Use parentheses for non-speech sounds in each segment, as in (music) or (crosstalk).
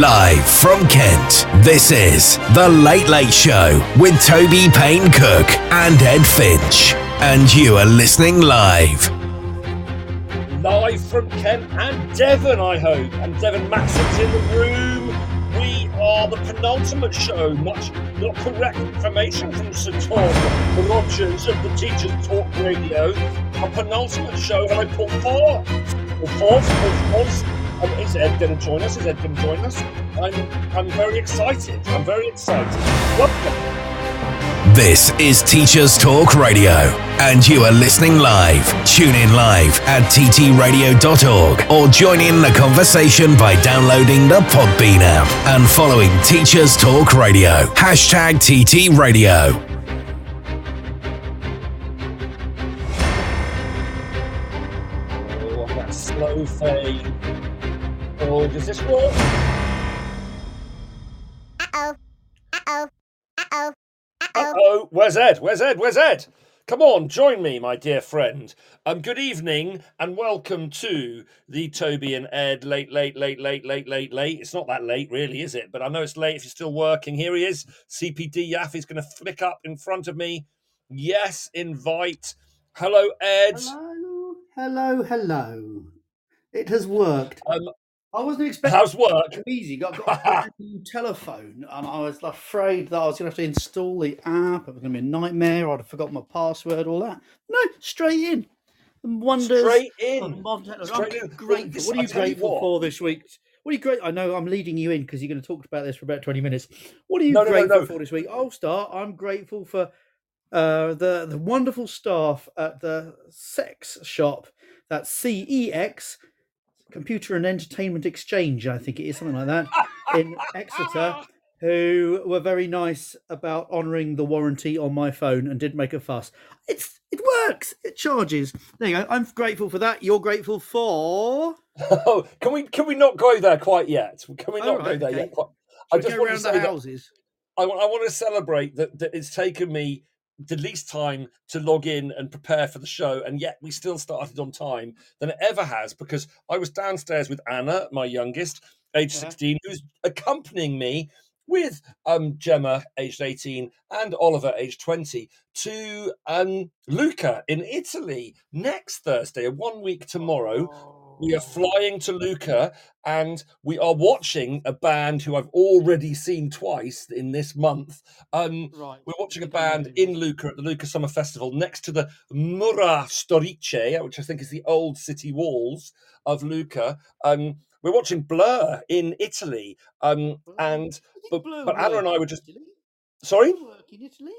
Live from Kent, this is The Late Late Show with Toby Payne Cook and Ed Finch. And you are listening live. Live from Kent and Devon, I hope. And Devon Maxon's in the room. We are the penultimate show. Much not correct information from Sir Tom Rogers of the Teachers Talk Radio. A penultimate show, and I put four, or fourth, or fourth, um, is Ed going to join us? Is Ed going to join us? I'm, I'm very excited. I'm very excited. Welcome. This is Teachers Talk Radio, and you are listening live. Tune in live at ttradio.org or join in the conversation by downloading the Podbean app and following Teachers Talk Radio. Hashtag TT Radio. Oh, that slow fade. Oh, does this work? Uh-oh. Uh-oh. Uh-oh. Uh oh, where's Ed? Where's Ed? Where's Ed? Come on, join me, my dear friend. Um, good evening and welcome to the Toby and Ed late, late, late, late, late, late, late. It's not that late, really, is it? But I know it's late if you're still working. Here he is. CPD Yaff is going to flick up in front of me. Yes, invite. Hello, Ed. Hello, hello, hello. It has worked. Um, I wasn't expecting how's work? easy. Got, got a new (laughs) telephone, and I was afraid that I was going to have to install the app. It was going to be a nightmare. I'd have forgotten my password, all that. No, straight in. Wonders Straight in. technology. Straight I'm in. grateful. What are you tell you grateful what. for this week? What are you great? I know I'm leading you in because you're going to talk about this for about 20 minutes. What are you No, no, no, grateful no. for this week? I'll start. I'm grateful for uh, the the wonderful staff at the sex shop. That's CEX, Computer and Entertainment Exchange. I think it is something like that (laughs) in Exeter, who were very nice about honouring the warranty on my phone and did make a fuss. It's it works. It charges. There you go. I'm grateful for that. You're grateful for. (laughs) Oh, can we can we not go there quite yet? Can we not go there okay. yet? Quite- I just go want to say the that houses. I want, I want to celebrate that, that it's taken me the least time to log in and prepare for the show, and yet we still started on time than it ever has because I was downstairs with Anna, my youngest, age Yeah. 16, who's accompanying me with um, Gemma, aged 18, and Oliver, aged 20, to um, Lucca in Italy next Thursday, a one week tomorrow. We are flying to Lucca and we are watching a band who I've already seen twice in this month. Um, Right. we're watching a band in is. Lucca at the Lucca Summer Festival next to the Mura Storiche, which I think is the old city walls of Lucca. Um, we're watching Blur in Italy. Um, and but, but Anna and I were just sorry. In Italy.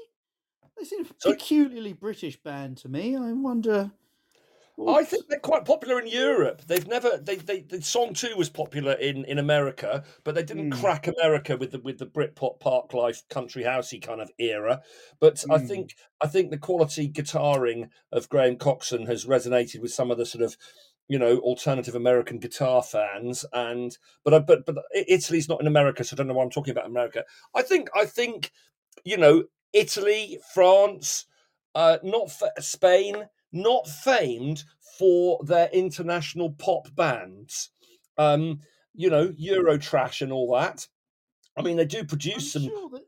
They seem a peculiarly British band to me. I wonder. I think they're quite popular in Europe. They've never they, they the song two was popular in in America, but they didn't Mm. crack America with the with the Britpop park life country housey kind of era. But I Mm. think I think the quality guitaring of Graham Coxon has resonated with some of the sort of you know alternative American guitar fans. And but but but Italy's not in America, so I don't know why I'm talking about America. I think I think you know Italy, France, uh, not Spain, not famed for their international pop bands. Um, you know, Eurotrash and all that. I mean, they do I'm produce some. sure that.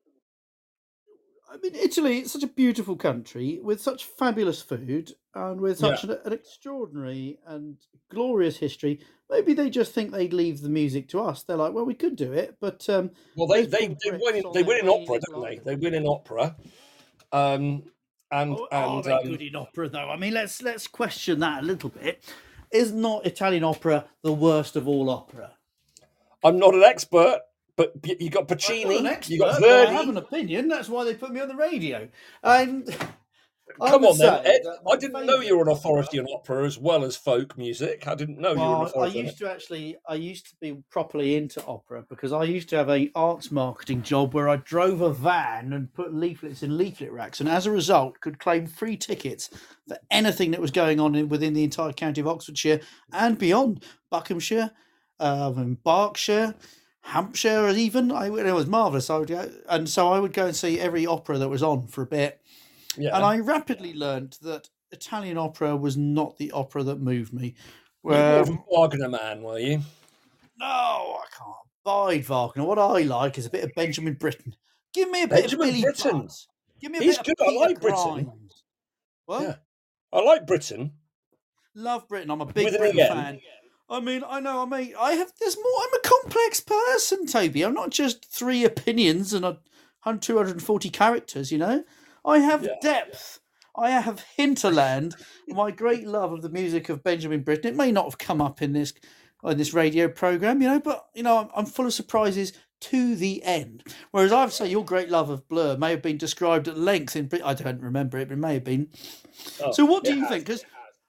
I mean, Italy is such a beautiful country with such fabulous food and with Yeah. such an, an extraordinary and glorious history. Maybe they just think they'd leave the music to us. They're like, well, we could do it, but um, Well, they they, they win in, they win in opera, don't they? They win in opera. Um, and Oh, are and they um, good in opera though? I mean, let's let's question that a little bit. Is not Italian opera the worst of all opera? I'm not an expert, but you got I'm not Puccini, an expert, you got Verdi. I have an opinion. That's why they put me on the radio. And I Come on, then, Ed. I didn't know you were an authority on opera as well as folk music. I didn't know you were an Well, I authority. on used to actually, I used to be properly into opera because I used to have a arts marketing job where I drove a van and put leaflets in leaflet racks, and as a result, could claim free tickets for anything that was going on in, within the entire county of Oxfordshire and beyond, Buckinghamshire, um, and Berkshire. Hampshire, even I, it was marvelous. I would go, and so I would go and see every opera that was on for a bit, Yeah. and I rapidly learned that Italian opera was not the opera that moved me. Um, Wagner man, were you? no, I can't Bide Wagner. What I like is a bit of Benjamin Britten. Give me a bit of Billy Britten. Give me a He's bit good. of I Peter like. What? Yeah. I like Britten. Love Britten. I'm a big With Britten fan. I mean, I know. I mean, I have. There's more. I'm a complex person, Toby. I'm not just three opinions and a hun- 240 characters. You know, I have Yeah. depth. I have hinterland. My great love of the music of Benjamin Britten. It may not have come up in this in this radio program, you know, but you know, I'm, I'm full of surprises to the end. Whereas I'd say your great love of Blur may have been described at length in. I don't remember it, but it may have been. Oh, so, what do you has, think? Because.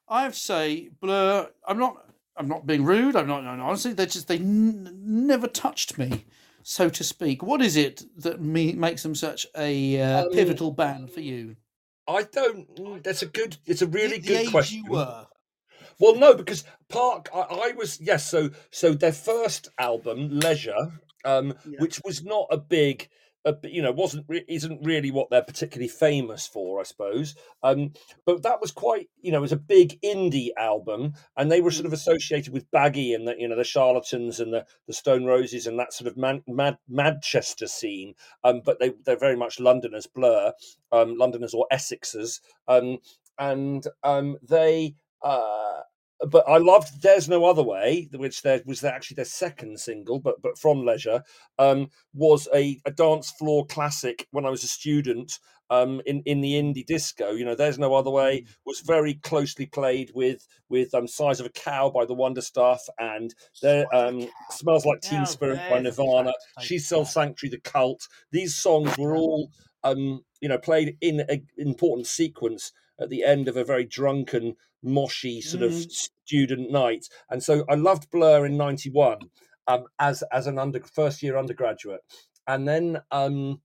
I have to say, Blur. I'm not. I'm not being rude. I'm not. no, honestly, they just they n- never touched me, so to speak. What is it that me makes them such a uh, Um, pivotal band for you? I don't. mm, That's a good. It's a really the good question. you were. Well, no, because Park. I, I was yes. So so their first album, Leisure, um, Yeah. which was not a big. B- you know, wasn't re- isn't really what they're particularly famous for, I suppose. Um, but that was quite, you know, it was a big indie album, and they were sort of associated with Baggy and the, you know, the Charlatans and the the Stone Roses and that sort of man, mad Manchester scene. Um, but they they're very much Londoners, Blur, um, Londoners or Essexers, um, and um, they. Uh, but I loved "There's No Other Way," which there was actually their second single, but but from Leisure, um, was a, a dance floor classic when I was a student um, in in the indie disco. You know, "There's No Other Way" was very closely played with with um, "Size of a Cow" by the Wonder Stuff, and there um, "Smells Like Teen Spirit" by Nirvana. "She Sells. Sanctuary," the Cult. These songs were all um, you know played in an important sequence at the end of a very drunken, moshy sort of Mhm. student night. And so I loved Blur in '91 um, as as an under first year undergraduate, and then um,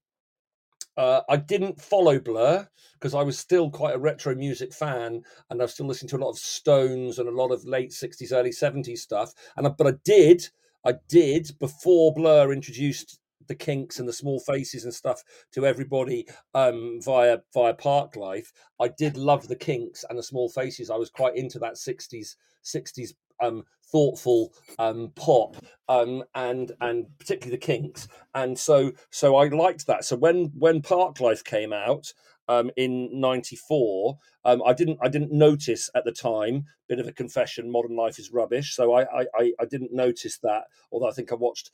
uh, I didn't follow Blur because I was still quite a retro music fan, and I was still listening to a lot of Stones and a lot of late '60s, early '70s stuff. And I, but I did, I did before Blur introduced the Kinks and the Small Faces and stuff to everybody um, via via Park Life. I did love the Kinks and the Small Faces. I was quite into that '60s '60s um, thoughtful um, pop um, and and particularly the Kinks. And so so I liked that. So when when Park Life came out um, in '94, um, I didn't I didn't notice at the time. Bit of a confession: modern life is rubbish. So I I, I, didn't notice that. Although I think I watched,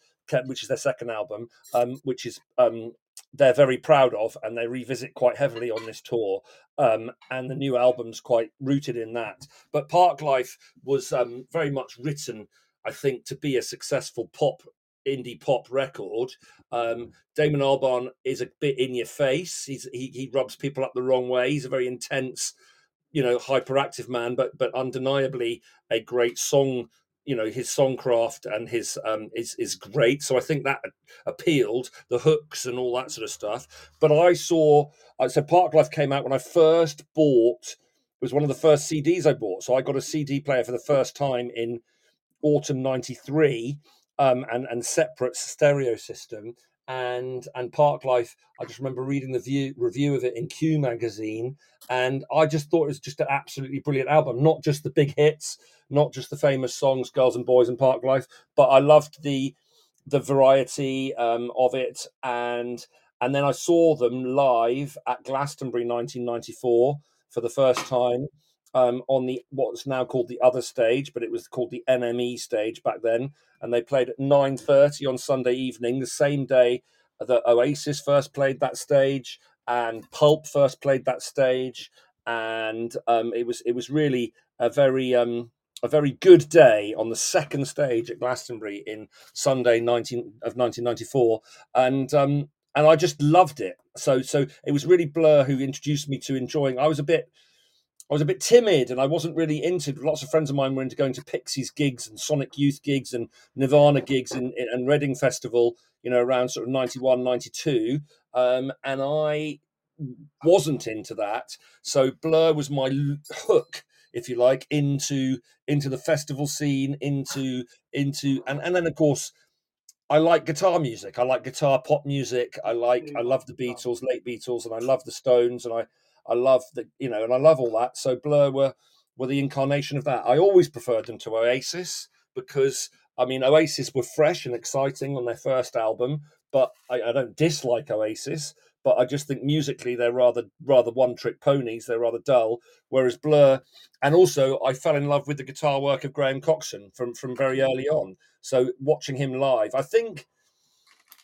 which is their second album, um, which is um, they're very proud of, and they revisit quite heavily on this tour. Um, and the new album's quite rooted in that. But Park Life was um, very much written, I think, to be a successful pop indie pop record. Um, Damon Albarn is a bit in your face. He's he, he rubs people up the wrong way. He's a very intense, you know, hyperactive man, but but undeniably a great song. You know, his songcraft and his um is is great. So I think that appealed the hooks and all that sort of stuff. But I saw uh, so Park Life came out when I first bought. It was one of the first CDs I bought. So I got a CD player for the first time in autumn '93, um, and and separate stereo system. And and Park Life, I just remember reading the view, review of it in Q magazine, and I just thought it was just an absolutely brilliant album. Not just the big hits, not just the famous songs, Girls and Boys and Park Life, but I loved the the variety um, of it. And and then I saw them live at Glastonbury 1994 for the first time um, on the what's now called the other stage, but it was called the NME stage back then. And they played at 9:30 on Sunday evening, the same day that Oasis first played that stage and Pulp first played that stage. And um, it was it was really a very um, a very good day on the second stage at Glastonbury in Sunday 19 of 1994, and um, and I just loved it. So so it was really Blur who introduced me to enjoying. I was a bit I was a bit timid and I wasn't really into. Lots of friends of mine were into going to Pixies gigs and Sonic Youth gigs and Nirvana gigs and, and Reading Festival, you know, around sort of 91, 92. Um, and I wasn't into that. So Blur was my hook, if you like, into into the festival scene, into into and, and then of course I like guitar music. I like guitar pop music. I like I love the Beatles, late Beatles, and I love the Stones, and I I love the you know, and I love all that. So Blur were were the incarnation of that. I always preferred them to Oasis because I mean, Oasis were fresh and exciting on their first album, but I, I don't dislike Oasis. But I just think musically they're rather rather one trick ponies. They're rather dull. Whereas Blur, and also I fell in love with the guitar work of Graham Coxon from from very mm. early on. So watching him live, I think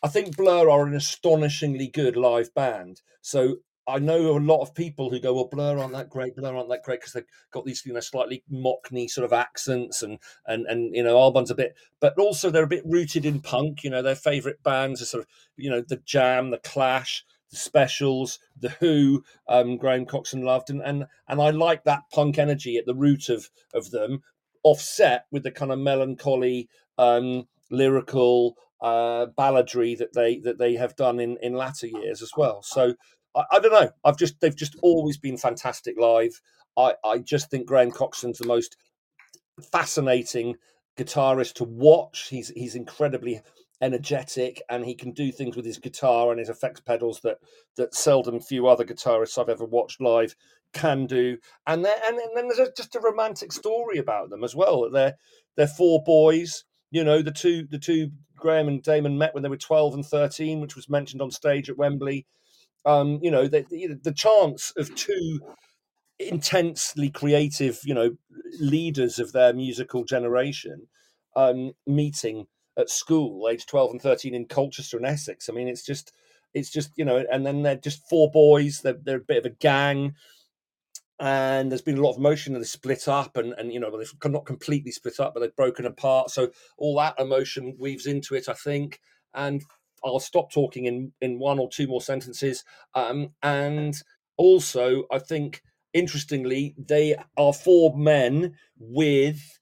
I think Blur are an astonishingly good live band. So I know a lot of people who go, "Well, Blur aren't that great. Blur aren't that great because they've got these, you know, slightly mockney sort of accents and and and you know, Albarn's a bit, but also they're a bit rooted in punk. You know, their favourite bands are sort of, you know, the Jam, the Clash, the Specials, the Who. Um, Graham Coxon loved, and and and I like that punk energy at the root of of them, offset with the kind of melancholy, um, lyrical uh, balladry that they that they have done in in latter years as well. So I, I, don't know. I've just they've just always been fantastic live. I I just think Graham Coxon's the most fascinating guitarist to watch. He's he's incredibly energetic and he can do things with his guitar and his effects pedals that that seldom few other guitarists I've ever watched live can do. And then and, then there's just a romantic story about them as well. They're they're four boys. You know, the two the two Graham and Damon met when they were 12 and 13, which was mentioned on stage at Wembley. Um, you know, the, the, the chance of two intensely creative, you know, leaders of their musical generation um, meeting at school, age 12 and 13 in Colchester and Essex. I mean, it's just, it's just, you know, and then they're just four boys. They're, they're a bit of a gang and there's been a lot of emotion and they split up and and you know they've not completely split up but they've broken apart so all that emotion weaves into it i think and i'll stop talking in in one or two more sentences um, and also i think interestingly they are four men with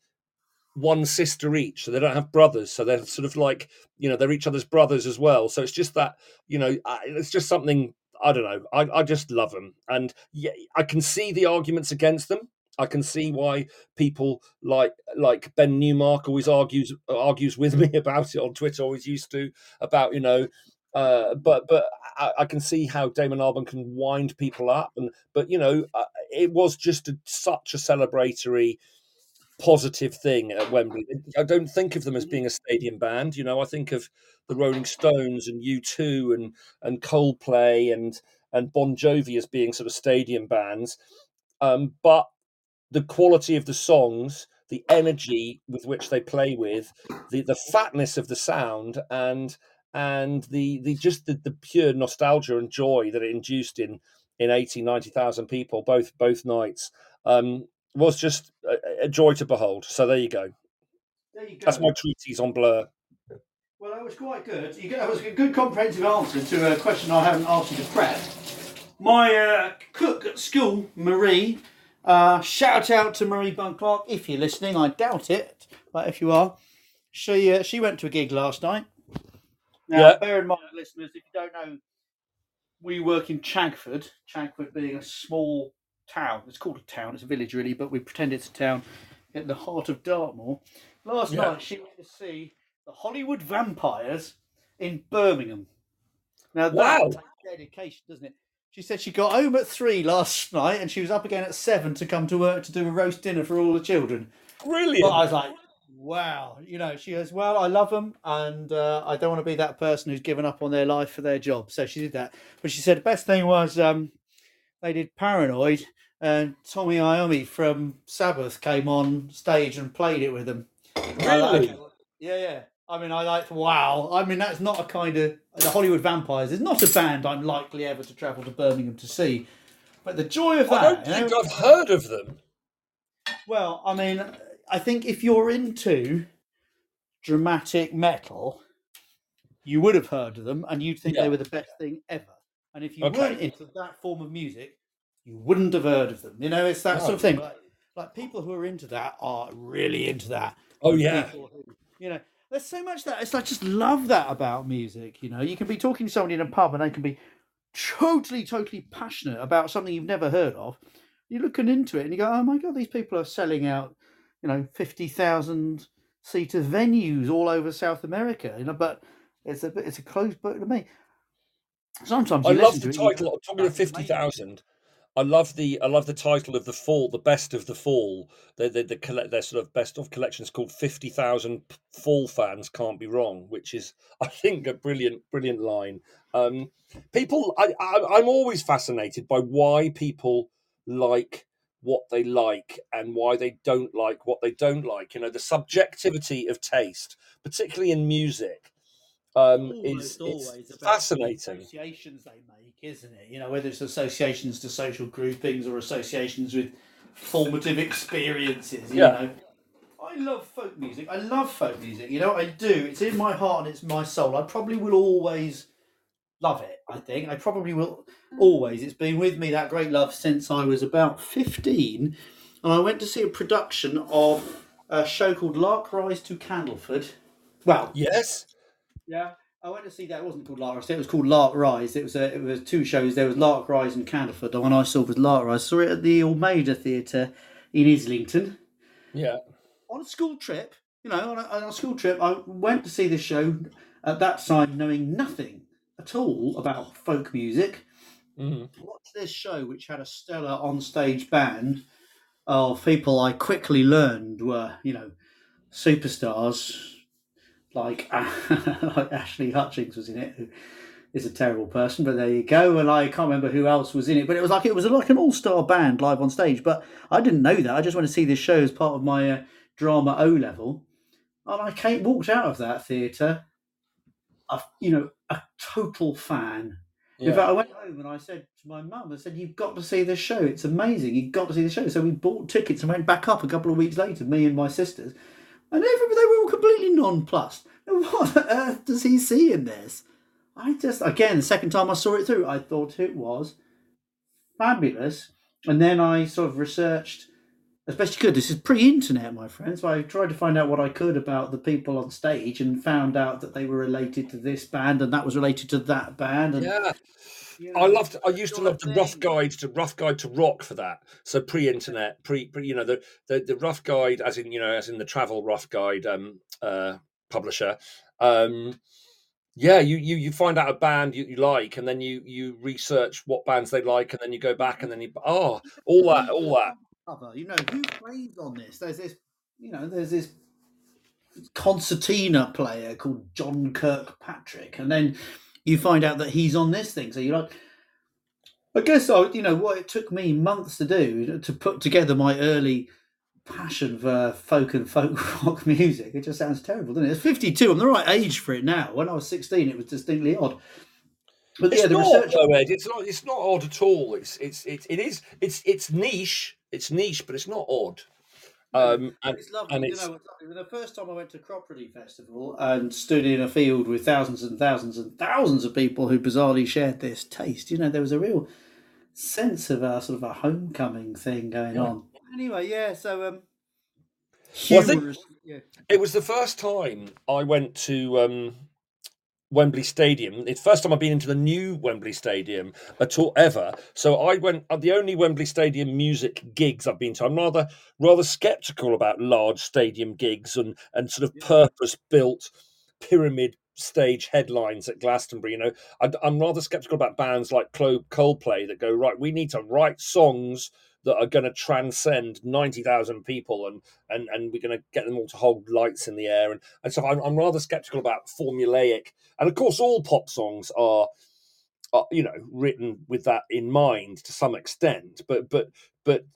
one sister each so they don't have brothers so they're sort of like you know they're each other's brothers as well so it's just that you know it's just something I don't know. I, I just love them, and yeah, I can see the arguments against them. I can see why people like like Ben Newmark always argues argues with (laughs) me about it on Twitter. Always used to about you know, uh, but but I, I, can see how Damon Albarn can wind people up, and but you know, uh, it was just a, such a celebratory positive thing at Wembley. I don't think of them as being a stadium band. You know, I think of the Rolling Stones and U2 and and Coldplay and and Bon Jovi as being sort of stadium bands. Um, but the quality of the songs, the energy with which they play with, the the fatness of the sound, and and the the just the, the pure nostalgia and joy that it induced in in 80 90,000 people both both nights um, was just a, a, joy to behold so there you go there you go that's my treatise on blur well, that was quite good. You, that was a good comprehensive answer to a question I haven't asked you to prep. My uh, cook at school, Marie, uh, shout out to Marie Clark if you're listening. I doubt it, but if you are, she uh, she went to a gig last night. Now, yeah. bear in mind, listeners, if you don't know, we work in Chagford. Chagford being a small town. It's called a town. It's a village, really, but we pretend it's a town in the heart of Dartmoor. Last yeah. night, she went to see the Hollywood Vampires in Birmingham. Now wow. that dedication, doesn't it? She said she got home at three last night and she was up again at seven to come to work to do a roast dinner for all the children. Brilliant. But I was like, wow. You know, she goes, well, I love them and uh, I don't want to be that person who's given up on their life for their job. So she did that. But she said the best thing was um, they did Paranoid and Tommy Iommi from Sabbath came on stage and played it with them. Really? Like, yeah, yeah. I mean, I like wow. I mean, that's not a kind of the Hollywood Vampires is not a band I'm likely ever to travel to Birmingham to see. But the joy of that. I don't think know, I've heard of them. Well, I mean, I think if you're into dramatic metal, you would have heard of them, and you'd think yeah. they were the best thing ever. And if you okay. weren't into that form of music, you wouldn't have heard of them. You know, it's that no. sort of thing. Like, like, people who are into that are really into that. Oh yeah. Who, you know, there's so much that it's I just love that about music. You know, you can be talking to somebody in a pub and they can be totally, totally passionate about something you've never heard of. You're looking into it and you go, oh my god, these people are selling out, you know, fifty thousand seater venues all over South America. You know, but it's a it's a closed book to me. Sometimes I love the title. talking of fifty thousand. I love the I love the title of the fall, the best of the fall. The the, the collect their sort of best of collections called Fifty Thousand Fall Fans Can't Be Wrong, which is (laughs) I think a brilliant brilliant line. Um, people, I, I I'm always fascinated by why people like what they like and why they don't like what they don't like. You know, the subjectivity of taste, particularly in music um, is it's fascinating. associations they make, isn't it? You know, whether it's associations to social groupings or associations with formative experiences. You Yeah. know, I love folk music. I love folk music. You know, I do. It's in my heart and it's my soul. I probably will always love it. I think I probably will always. It's been with me that great love since I was about fifteen, and I went to see a production of a show called Lark Rise to Candleford. Well, Yes, yeah, I went to see that. It wasn't called Lark Rise. It was called Lark Rise. It was a, it was two shows. There was Lark Rise and Candleford. The one I saw was Lark Rise. I saw it at the Almeida Theatre in Islington yeah, on a school trip. You know, on a, on a school trip, I went to see this show at that time, knowing nothing at all about folk music. mhm. Watched this show, which had a stellar on-stage band of people I quickly learned were, you know, superstars like (laughs) like Ashley Hutchings was in it, who is a terrible person, but there you go. And I can't remember who else was in it, but it was like it was like an all-star band live on stage. But I didn't know that. I just went to see this show as part of my uh, drama O level, and I came walked out of that theatre, a, you know, a total fan. In fact, I went home and I said to my mum, I said, You've got to see this show. It's amazing. You've got to see the show. So we bought tickets and went back up a couple of weeks later, me and my sisters. And everybody, they were all completely nonplussed. What on earth does he see in this? I just, again, the second time I saw it through, I thought it was fabulous. And then I sort of researched as best you could. This is pre-internet, my friends. So I tried to find out what I could about the people on stage, and found out that they were related to this band, and that was related to that band. And yeah. you I loved. I used to love the rough guide to rough guide to rock for that. So pre-internet, pre, pre you know the, the the rough guide, as in you know as in the travel rough guide um uh publisher. Um, yeah, you you you find out a band you, you like, and then you you research what bands they like, and then you go back, and then you oh all that all that. Cover. You know, who plays on this? There's this, you know, there's this concertina player called John Kirkpatrick, and then you find out that he's on this thing. So you're like, I guess I, you know, what it took me months to do to put together my early passion for folk and folk (laughs) rock music. It just sounds terrible, doesn't it? It's 52. I'm the right age for it now. When I was 16, it was distinctly odd. But It's yeah, the not research. though, Ed. It's not. It's not odd at all. It's it's it's it is. It's it's niche. It's niche, but it's not odd. Um, and It's lovely. and you it's- know, the first time I went to Cropredy Festival and stood in a field with thousands and thousands and thousands of people who bizarrely shared this taste, you know, there was a real sense of a sort of a homecoming thing going Yeah. on. Anyway, yeah, so um, Well, think- yeah. It was the first time I went to um, Wembley Stadium. It's the first time I've been into the new Wembley Stadium at all ever. So I went uh, the only Wembley Stadium music gigs I've been to. I'm rather rather skeptical about large stadium gigs and and sort of purpose built pyramid stage headlines at Glastonbury. You know, I, am rather skeptical about bands like Coldplay that go right. We need to write songs that are going to transcend 90,000 people and, and, and we're going to get them all to hold lights in the air and, and so I'm, I'm rather skeptical about formulaic. And of course, all pop songs are, are, you know, written with that in mind to some extent. But, but, but,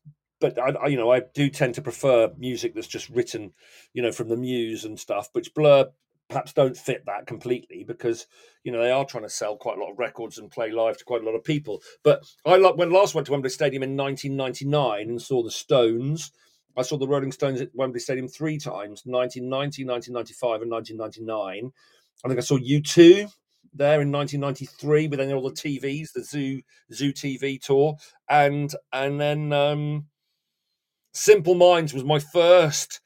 but I, you know, I do tend to prefer music that's just written, you know, from the muse and stuff, which Blur perhaps don't fit that completely because you know they are trying to sell quite a lot of records and play live to quite a lot of people. But I like when last went to Wembley Stadium in 1999 and saw the Stones. I saw the Rolling Stones at Wembley Stadium three times: 1990, 1995, and 1999. I think I saw U2 there in 1993 with all the TVs, the Zoo Zoo TV tour, and and then um, Simple Minds was my first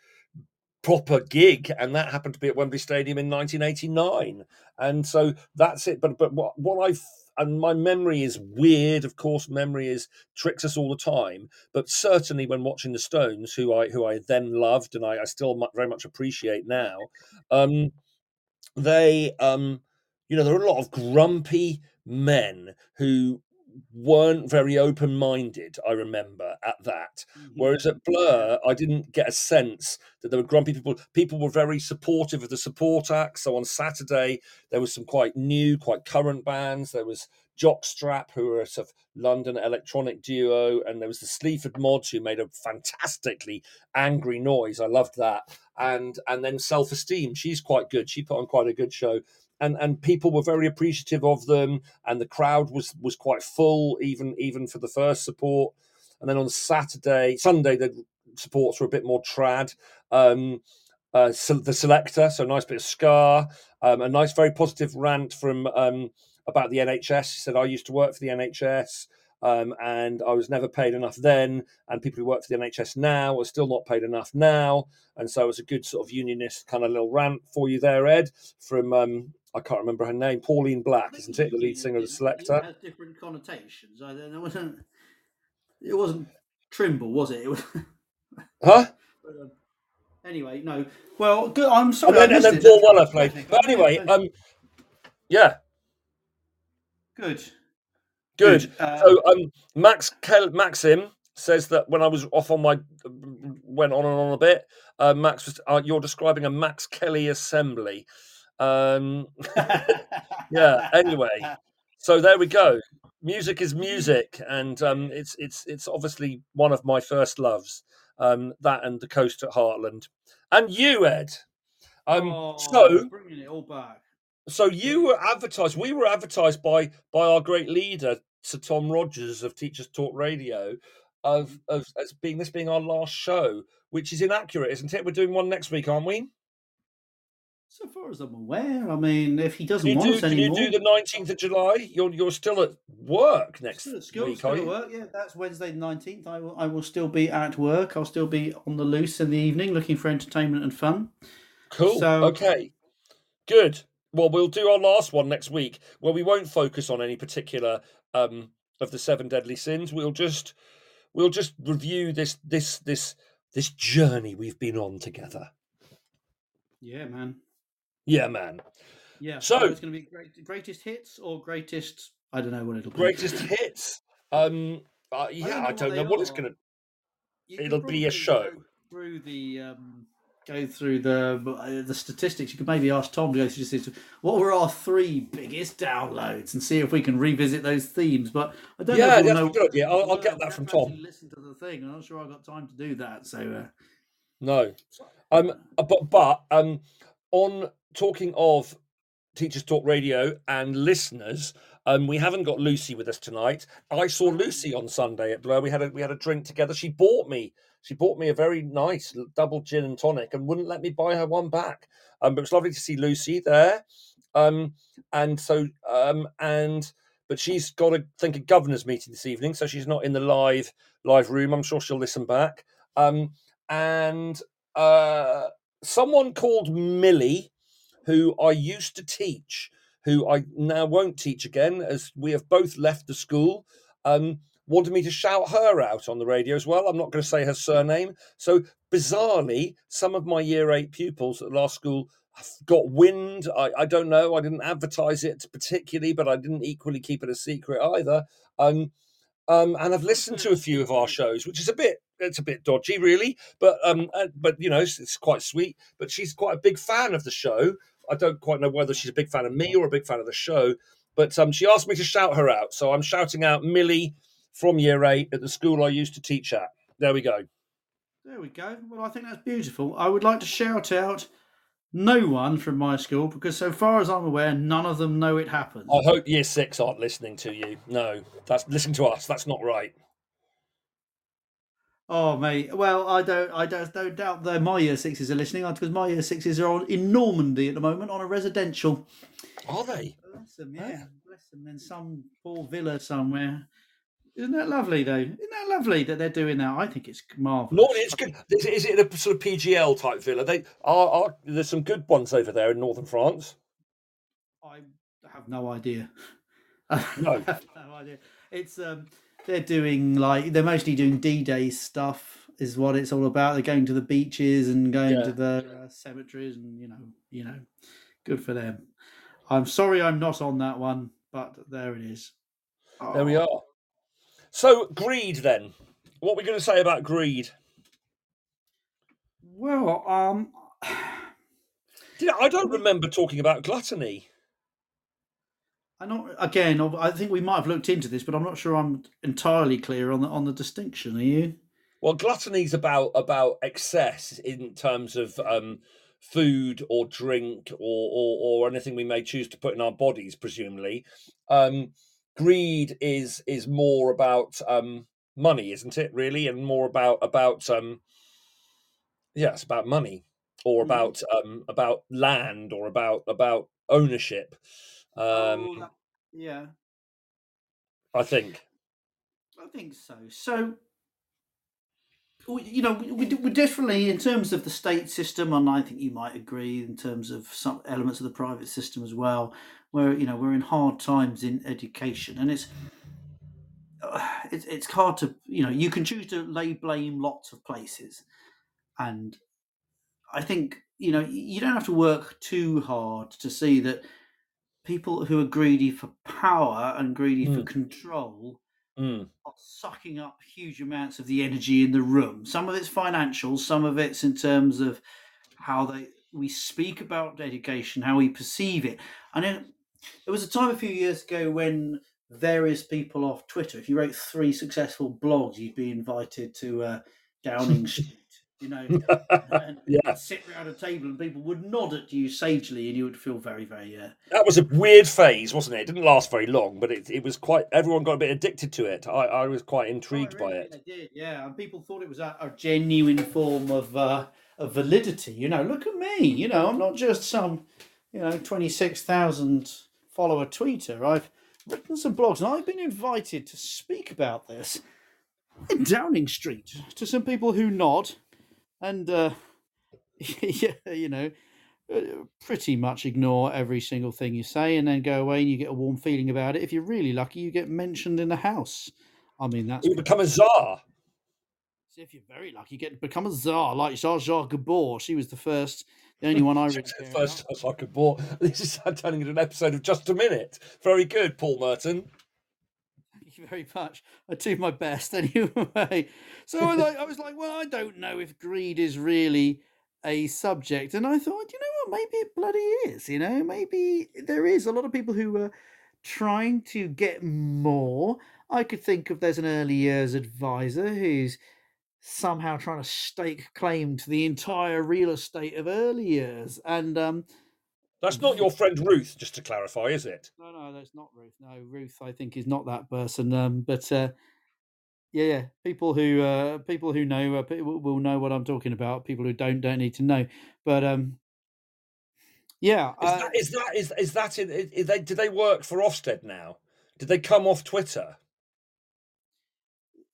proper gig, and that happened to be at Wembley Stadium in 1989. And so that's it. But but what what I and my memory is weird. Of course, memory is tricks us all the time. But certainly when watching the Stones, who I who I then loved and I, I still very much appreciate now, um, they um, you know there are a lot of grumpy men who weren't very open minded. I remember at that. Mm-hmm. Whereas at Blur, I didn't get a sense that there were grumpy people. People were very supportive of the support act. So on Saturday, there was some quite new, quite current bands. There was Jockstrap, who were a sort of London electronic duo, and there was the Sleaford Mods, who made a fantastically angry noise. I loved that. And and then Self Esteem, she's quite good. She put on quite a good show and and people were very appreciative of them, and the crowd was was quite full, even even for the first support. And then on Saturday, Sunday, the supports were a bit more trad. Um, uh, so the Selecter, so a nice bit of ska, um, a nice, very positive rant from um, about the NHS. He said, "I used to work for the NHS." Um, and I was never paid enough then, and people who work for the NHS now are still not paid enough now, and so it was a good sort of unionist kind of little rant for you there, Ed, from um, I can't remember her name, Pauline Black, isn't it? The lead singer of the Selecter. It has different connotations. I don't know. It wasn't, it wasn't Trimble, was it? (laughs) it was, Huh? anyway, no. Well, good. I'm And sorry. then, I and then. Paul Weller played. perfect. But anyway, um, yeah, good. good. Uh, So um, Max Kel- Maxim says that when I was off on my went on and on a bit, uh, Max was uh, you're describing a Max Kelly assembly. Um, (laughs) yeah. Anyway, so there we go. Music is music, and um, it's it's it's obviously one of my first loves. Um, that and the coast at Heartland, and you, Ed. Um, Oh, so bringing it all back. so you were advertised. We were advertised by by our great leader, Sir Tom Rogers of Teachers Talk Radio, of of as being this being our last show, which is inaccurate, isn't it? We're doing one next week, aren't we? So far as I'm aware, I mean, if he doesn't want do, us can you do the nineteenth of July? You're you're still at work next Still at school, week, still at work. Yeah, that's Wednesday the nineteenth. I will. I will still be at work. I'll still be on the loose in the evening, looking for entertainment and fun. Cool. So- okay. Good. Well, we'll do our last one next week, where we won't focus on any particular um, of the seven deadly sins. We'll just we'll just review this this this this journey we've been on together. Yeah, man. Yeah, man. Yeah. So- it's going to be great, greatest hits or greatest. I don't know what it'll be. Greatest hits. Um. Uh, yeah, know I what don't know what it's gonna. It'll be a show. Through the um, go through the uh, the statistics. You could maybe ask Tom to go through this. What were our three biggest downloads, and see if we can revisit those themes. But I don't know. Yeah, if we'll that's good idea. I'll- I'll Yeah, get that have from to Tom. Listen to the thing. I'm not sure I've got time to do that. So uh, No. Um. uh, But but um. On talking of Teachers Talk Radio and listeners, um, we haven't got Lucy with us tonight. I saw Lucy on Sunday at Blur. We had a we had a drink together. She bought me she bought me a very nice double gin and tonic and wouldn't let me buy her one back. Um, but it was lovely to see Lucy there. Um, and so um, and but she's got a think a governor's meeting this evening, so she's not in the live live room. I'm sure she'll listen back. Um, and uh, someone called Millie, who I used to teach, who I now won't teach again, as we have both left the school, um, wanted me to shout her out on the radio as well. I'm not going to say her surname. So bizarrely, some of my year eight pupils at last school got wind. I, I don't know. I didn't advertise it particularly, but I didn't equally keep it a secret either. Um, um, and I've listened to a few of our shows, which is a bit it's a bit dodgy, really. But um, uh, but you know, it's, it's quite sweet. But she's quite a big fan of the show. I don't quite know whether she's a big fan of me or a big fan of the show. But um, she asked me to shout her out, so I'm shouting out Millie from Year Eight at the school I used to teach at. There we go. there we go. Well, I think that's beautiful. I would like to shout out no one from my school because, so far as I'm aware, none of them know it happened. I hope Year Six aren't listening to you. No, that's listen to us. That's not right. Oh, mate. Well, I don't, I don't, don't doubt that my year sixes are listening uh, because my year sixes are on in Normandy at the moment on a residential. Are they? Bless them, yeah, bless them. In some poor villa somewhere. Isn't that lovely, though? Isn't that lovely that they're doing that? I think it's marvelous. No, it's good. Is, is it a sort of PGL type villa? They are, are. There's some good ones over there in northern France. I have no idea. (laughs) No. I have no idea. It's um, they're doing like they're mostly doing D-Day stuff, is what it's all about. They're going to the beaches and going Yeah. to the uh, cemeteries, and you know, you know, good for them. I'm sorry I'm not on that one, but there it is. There we Oh, are. So greed, then. What are we going to say about greed? Well, um, Did I don't remember talking about gluttony. I not again. I think we might have looked into this, but I'm not sure I'm entirely clear on the on the distinction. Are you? Well, gluttony's about about excess in terms of um, food or drink or, or or anything we may choose to put in our bodies, presumably. Um, greed is is more about um, money, isn't it? Really, and more about about um, yeah, it's about money or Mhm. about um, about land or about about ownership. Um, Oh, yeah, I think. I think so. So, you know, we, we we definitely, in terms of the state system, and I think you might agree in terms of some elements of the private system as well, where you know we're in hard times in education, and it's uh, it's it's hard to you know you can choose to lay blame lots of places, and I think you know you don't have to work too hard to see that people who are greedy for power and greedy for Mm. control Mm, are sucking up huge amounts of the energy in the room. Some of it's financial, some of it's in terms of how they we speak about education, how we perceive it. Know there was a time a few years ago when various people off Twitter, if you wrote three successful blogs, you'd be invited to uh, Downing (laughs) Street. You know, and (laughs) yeah, sit around a table and people would nod at you sagely, and you would feel very, very uh, that was a weird phase, wasn't it? It didn't last very long, but it it was quite. Everyone got a bit addicted to it. I, I was quite intrigued Oh, by really? it. They did, yeah. And people thought it was a, a genuine form of uh, of validity. You know, look at me. You know, I'm not just some, you know, twenty six thousand follower tweeter. I've written some blogs, and I've been invited to speak about this in Downing Street to some people who nod, and uh, (laughs) yeah, you know. uh, Pretty much ignore every single thing you say, and then go away, and you get a warm feeling about it. If you're really lucky, you get mentioned in the house. I mean, that's You become a czar. If you're very lucky, you get to become a czar like Zsa Zsa Gabor. She was the first, the only one I (laughs) really First I could bought. This is turning into an episode of Just a Minute. Very good, Paul Merton. Thank you very much. I do my best (laughs) anyway. So I, like, I was like, well, I don't know if greed is really a subject, and I thought, you know what, maybe it bloody is. You know, maybe there is a lot of people who are trying to get more. I could think of there's an early years advisor who's somehow trying to stake claim to the entire real estate of early years, and um, That's not your friend Ruth, just to clarify, is it? No, no, that's not Ruth. No, Ruth, I think, is not that person. Um, but uh, yeah, yeah, people who uh, people who know uh, will know what I'm talking about. People who don't don't need to know. But um, yeah, Is uh, that is that is is that in, is they do they work for Ofsted now? Did they come off Twitter?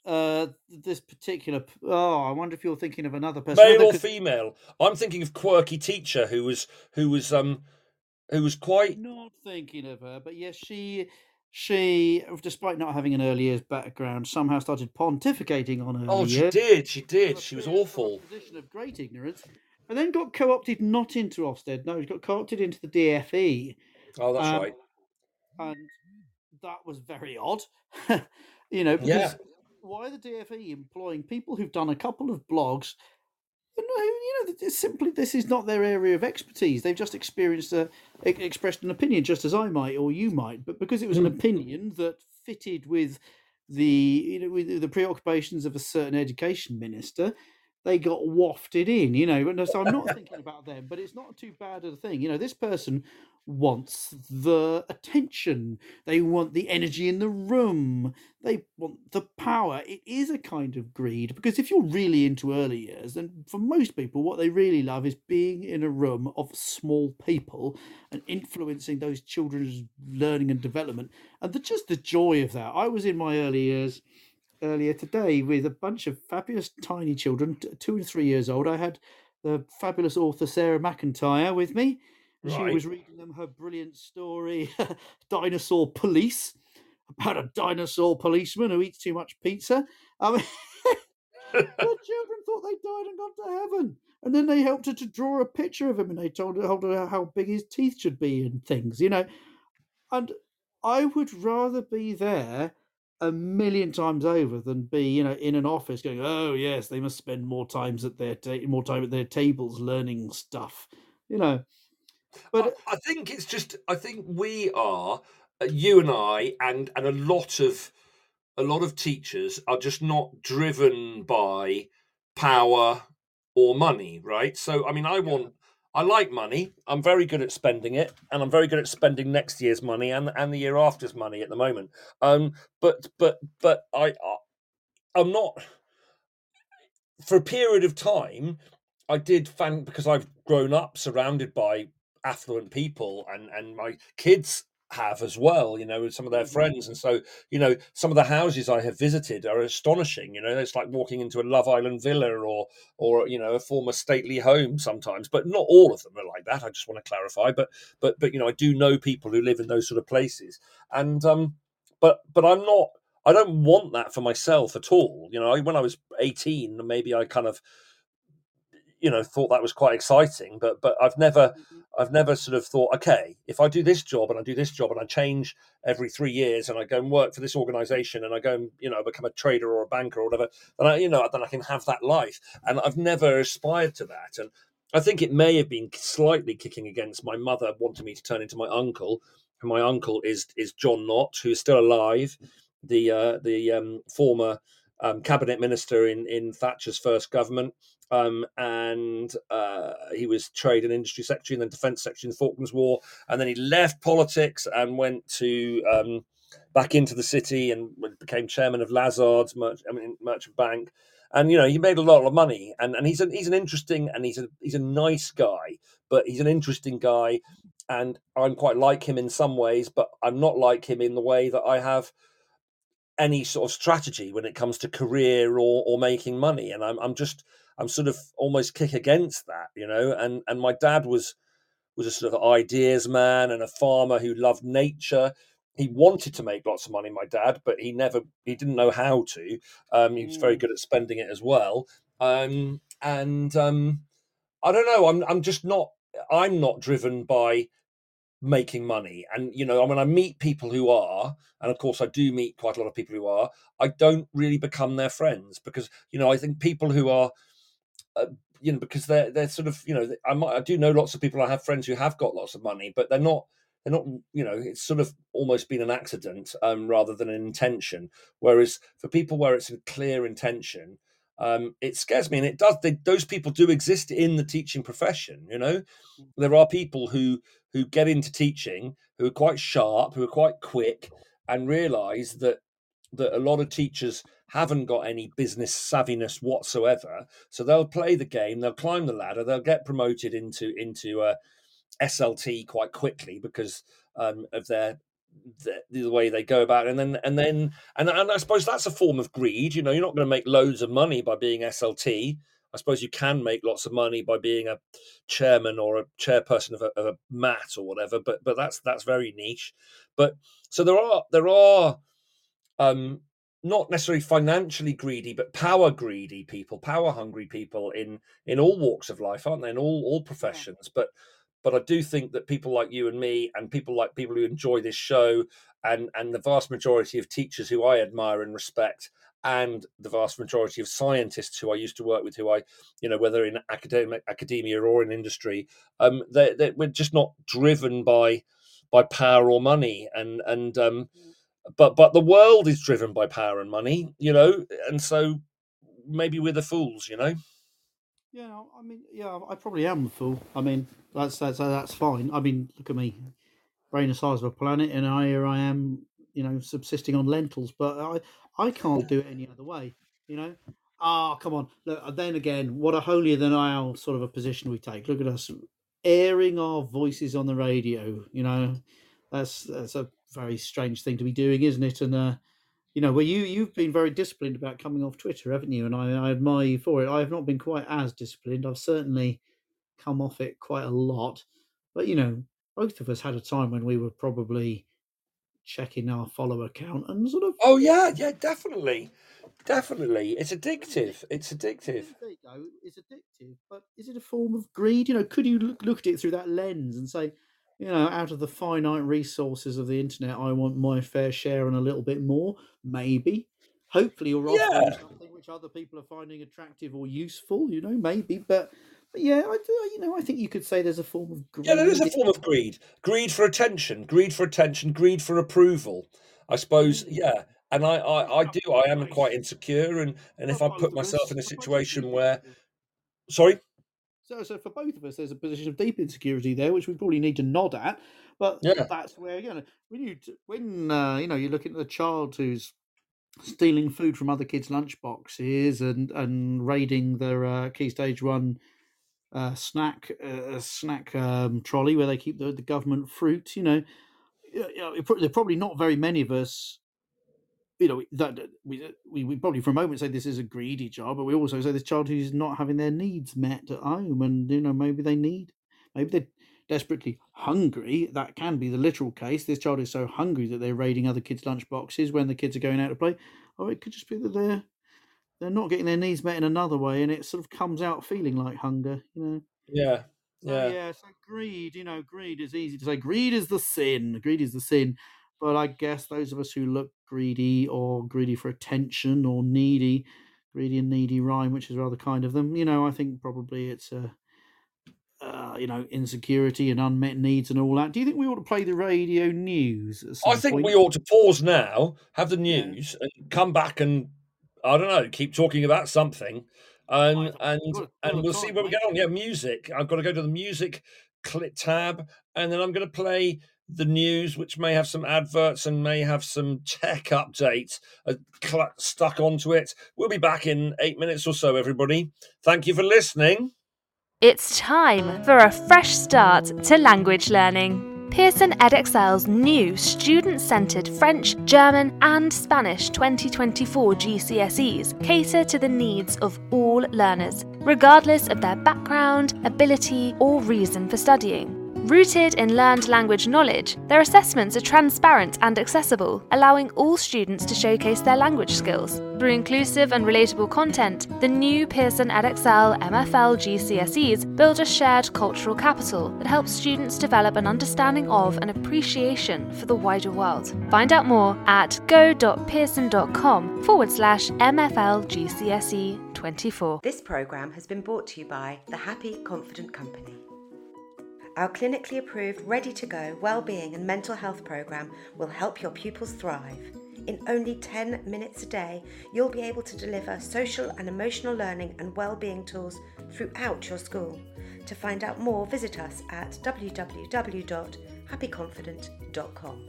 Uh, this particular. Oh, I wonder if you're thinking of another person. Male or female? I'm thinking of quirky teacher who was who was um who was quite not thinking of her, but yes, she she, despite not having an early years background, somehow started pontificating on her. Oh, she years. did. She did. She was period- from a awful. Position of great ignorance, and then got co-opted not into Ofsted. No, she got co-opted into the DFE, Oh, that's Um, right. and that was very odd. (laughs) you know, because Yeah. Why the DFE employing people who've done a couple of blogs? You know, it's simply this is not their area of expertise. They've just experienced a expressed an opinion, just as I might or you might, but because it was an Mm. opinion that fitted with the you know with the preoccupations of a certain education minister, they got wafted in. You know, so I'm not thinking about them, but it's not too bad of a thing. You know, this person wants the attention. They want the energy in the room. They want the power. It is a kind of greed because if you're really into early years, then for most people, what they really love is being in a room of small people and influencing those children's learning and development. And the, just the joy of that. I was in my early years earlier today with a bunch of fabulous tiny children, two and three years old. I had the fabulous author Sarah McIntyre with me. and She Right. was reading them her brilliant story, (laughs) Dinosaur Police, about a dinosaur policeman who eats too much pizza. I mean, (laughs) the children thought they died and got to heaven. And then they helped her to draw a picture of him and they told her how big his teeth should be and things, you know. And I would rather be there a million times over than be you know in an office going oh yes they must spend more times at their ta- more time at their tables learning stuff you know but I, I think it's just I think we are uh, you and I and and a lot of a lot of teachers are just not driven by power or money, right? So I mean I want I like money. I'm very good at spending it, and I'm very good at spending next year's money and and the year after's money at the moment. Um, but but but I, I I'm not for a period of time. I did fan because I've grown up surrounded by affluent people, and and my kids have as well, you know, with some of their Mhm. friends. And so, you know, some of the houses I have visited are astonishing. You know, it's like walking into a Love Island villa or or you know, a former stately home sometimes, but not all of them are like that. I just want to clarify. But but but you know, I do know people who live in those sort of places. And um but but I'm not I don't want that for myself at all. You know, I, when I was 18, maybe I kind of you know thought that was quite exciting but but i've never i've never sort of thought okay if i do this job and i do this job and i change every three years and i go and work for this organization and i go and you know become a trader or a banker or whatever then i you know then i can have that life. And i've never aspired to that. And i think it may have been slightly kicking against my mother wanting me to turn into my uncle. And my uncle is is john Nott who's still alive the uh the um former um, cabinet minister in in thatcher's first government um, and uh, he was trade and industry secretary and then defence secretary in the Falklands War, and then he left politics and went to um, back into the city and became chairman of Lazard's I mean, Merchant Bank, and you know he made a lot of money, and, and he's an he's an interesting and he's a he's a nice guy, but he's an interesting guy, and I'm quite like him in some ways, but I'm not like him in the way that I have any sort of strategy when it comes to career or or making money, and I'm I'm just I'm sort of almost kick against that, you know. And and my dad was was a sort of ideas man and a farmer who loved nature. He wanted to make lots of money, my dad, but he never he didn't know how to. Um, he was very Mm. good at spending it as well. Um, and um, I don't know. I'm I'm just not. I'm not driven by making money. And you know, when I meet people who are, and of course I do meet quite a lot of people who are, I don't really become their friends because you know I think people who are uh, you know because they're they're sort of you know I might I do know lots of people I have friends who have got lots of money but they're not they're not you know it's sort of almost been an accident um, rather than an intention. Whereas for people where it's a clear intention um, it scares me and it does they, those people do exist in the teaching profession you know? There are people who who get into teaching who are quite sharp who are quite quick and realize that that a lot of teachers haven't got any business savviness whatsoever so they'll play the game they'll climb the ladder they'll get promoted into into uh, slt quite quickly because um, of their the, the way they go about it. and then and then and, and i suppose that's a form of greed you know you're not going to make loads of money by being slt i suppose you can make lots of money by being a chairman or a chairperson of a, of a mat or whatever but but that's that's very niche. But so there are there are um not necessarily financially greedy but power greedy people power hungry people in in all walks of life aren't they? In all all professions. But but i do think that people like you and me and people like people who enjoy this show and and the vast majority of teachers who i admire and respect and the vast majority of scientists who I used to work with, who I, you know, whether in academic academia or in industry, um, they, they, we're just not driven by by power or money, and and um, but but the world is driven by power and money, you know, and so maybe we're the fools, you know. Yeah, I mean, yeah, I probably am the fool. I mean, that's that's that's fine. I mean, look at me, brain the size of a planet, and I here I am, you know, subsisting on lentils. But I I can't do it any other way. You know. Ah, come on. Look. uh, Then again, what a holier than thou sort of a position we take. Look at us airing our voices on the radio. You know, that's that's a very strange thing to be doing, isn't it? And uh, you know, well, you you've been very disciplined about coming off Twitter, haven't you? And I, I admire you for it. I have not been quite as disciplined. I've certainly come off it quite a lot. But you know, both of us had a time when we were probably checking our follower count and sort of. Oh yeah, yeah, definitely, definitely. It's addictive. It's addictive. There you go. It's addictive, but is it a form of greed? You know, could you look, look at it through that lens and say, you know, out of the finite resources of the internet, I want my fair share and a little bit more. Maybe, hopefully, you're offering Yeah. something which other people are finding attractive or useful. You know, maybe, but, but yeah, I do. You know, I think you could say there's a form of greed. Yeah, there is a form of greed. Greed for attention, greed for attention, greed for approval. I suppose, yeah. And I, I, I do. I am quite insecure, and and if I put myself in a for both of situation where, sorry, So, so for both of us, there's a position of deep insecurity there, which we probably need to nod at. But Yeah. that's where you know when you when uh, you know you're looking at the child who's stealing food from other kids' lunchboxes and and raiding their uh, key stage one uh, snack uh, snack um, trolley where they keep the, the government fruit. You know, there are probably not very many of us. You know that we, we we probably for a moment say this is a greedy child, but we also say this child who's not having their needs met at home, and you know maybe they need, maybe they're desperately hungry. That can be the literal case. This child is so hungry that they're raiding other kids' lunch boxes when the kids are going out to play. Or it could just be that they're they're not getting their needs met in another way, and it sort of comes out feeling like hunger. You know. yeah, So, yeah, yeah, so greed, you know, greed is easy to say. Greed is the sin. Greed is the sin. But I guess those of us who look greedy or greedy for attention or needy, greedy and needy rhyme, which is rather kind of them, you know, I think probably it's a, uh, you know, insecurity and unmet needs and all that. Do you think we ought to play the radio news? I think point? we ought to pause now, have the Yeah. news, and come back and I don't know, keep talking about something, and Right, and got it, and we'll got see it, where we mate. get on. Yeah, music. I've got to go to the music clip tab, and then I'm going to play the news, which may have some adverts and may have some tech updates uh, cl- stuck onto it. We'll be back in eight minutes or so, everybody. Thank you for listening. It's time for a fresh start to language learning. Pearson Edexcel's new student centered French, German, and Spanish 2024 GCSEs cater to the needs of all learners, regardless of their background, ability, or reason for studying. Rooted in learned language knowledge, their assessments are transparent and accessible, allowing all students to showcase their language skills. Through inclusive and relatable content, the new Pearson Edexcel MFL GCSEs build a shared cultural capital that helps students develop an understanding of and appreciation for the wider world. Find out more at go.pearson.com forward slash MFL GCSE 24. This programme has been brought to you by the Happy Confident Company. Our clinically approved, ready to go wellbeing and mental health programme will help your pupils thrive. In only 10 minutes a day, you'll be able to deliver social and emotional learning and wellbeing tools throughout your school. To find out more, visit us at www.happyconfident.com.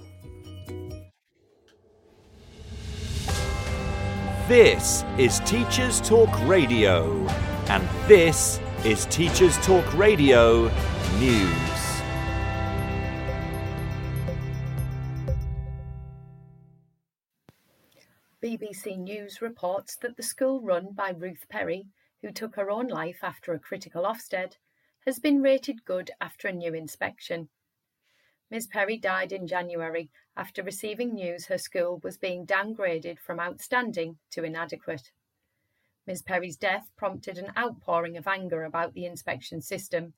This is Teachers Talk Radio, and this is Teachers Talk Radio News. BBC News reports that the school run by Ruth Perry, who took her own life after a critical Ofsted, has been rated good after a new inspection. Ms. Perry died in January after receiving news her school was being downgraded from outstanding to inadequate. Ms. Perry's death prompted an outpouring of anger about the inspection system,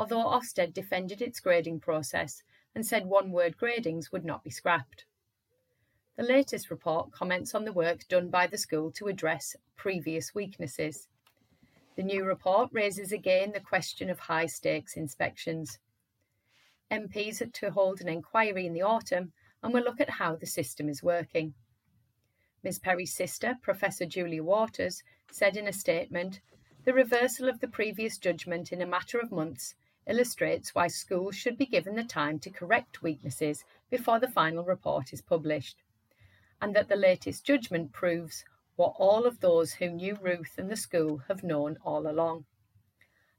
although Ofsted defended its grading process and said one word gradings would not be scrapped. The latest report comments on the work done by the school to address previous weaknesses. The new report raises again the question of high stakes inspections. MPs are to hold an inquiry in the autumn and will look at how the system is working. Ms. Perry's sister, Professor Julia Waters, said in a statement The reversal of the previous judgment in a matter of months illustrates why schools should be given the time to correct weaknesses before the final report is published and that the latest judgment proves what all of those who knew Ruth and the school have known all along.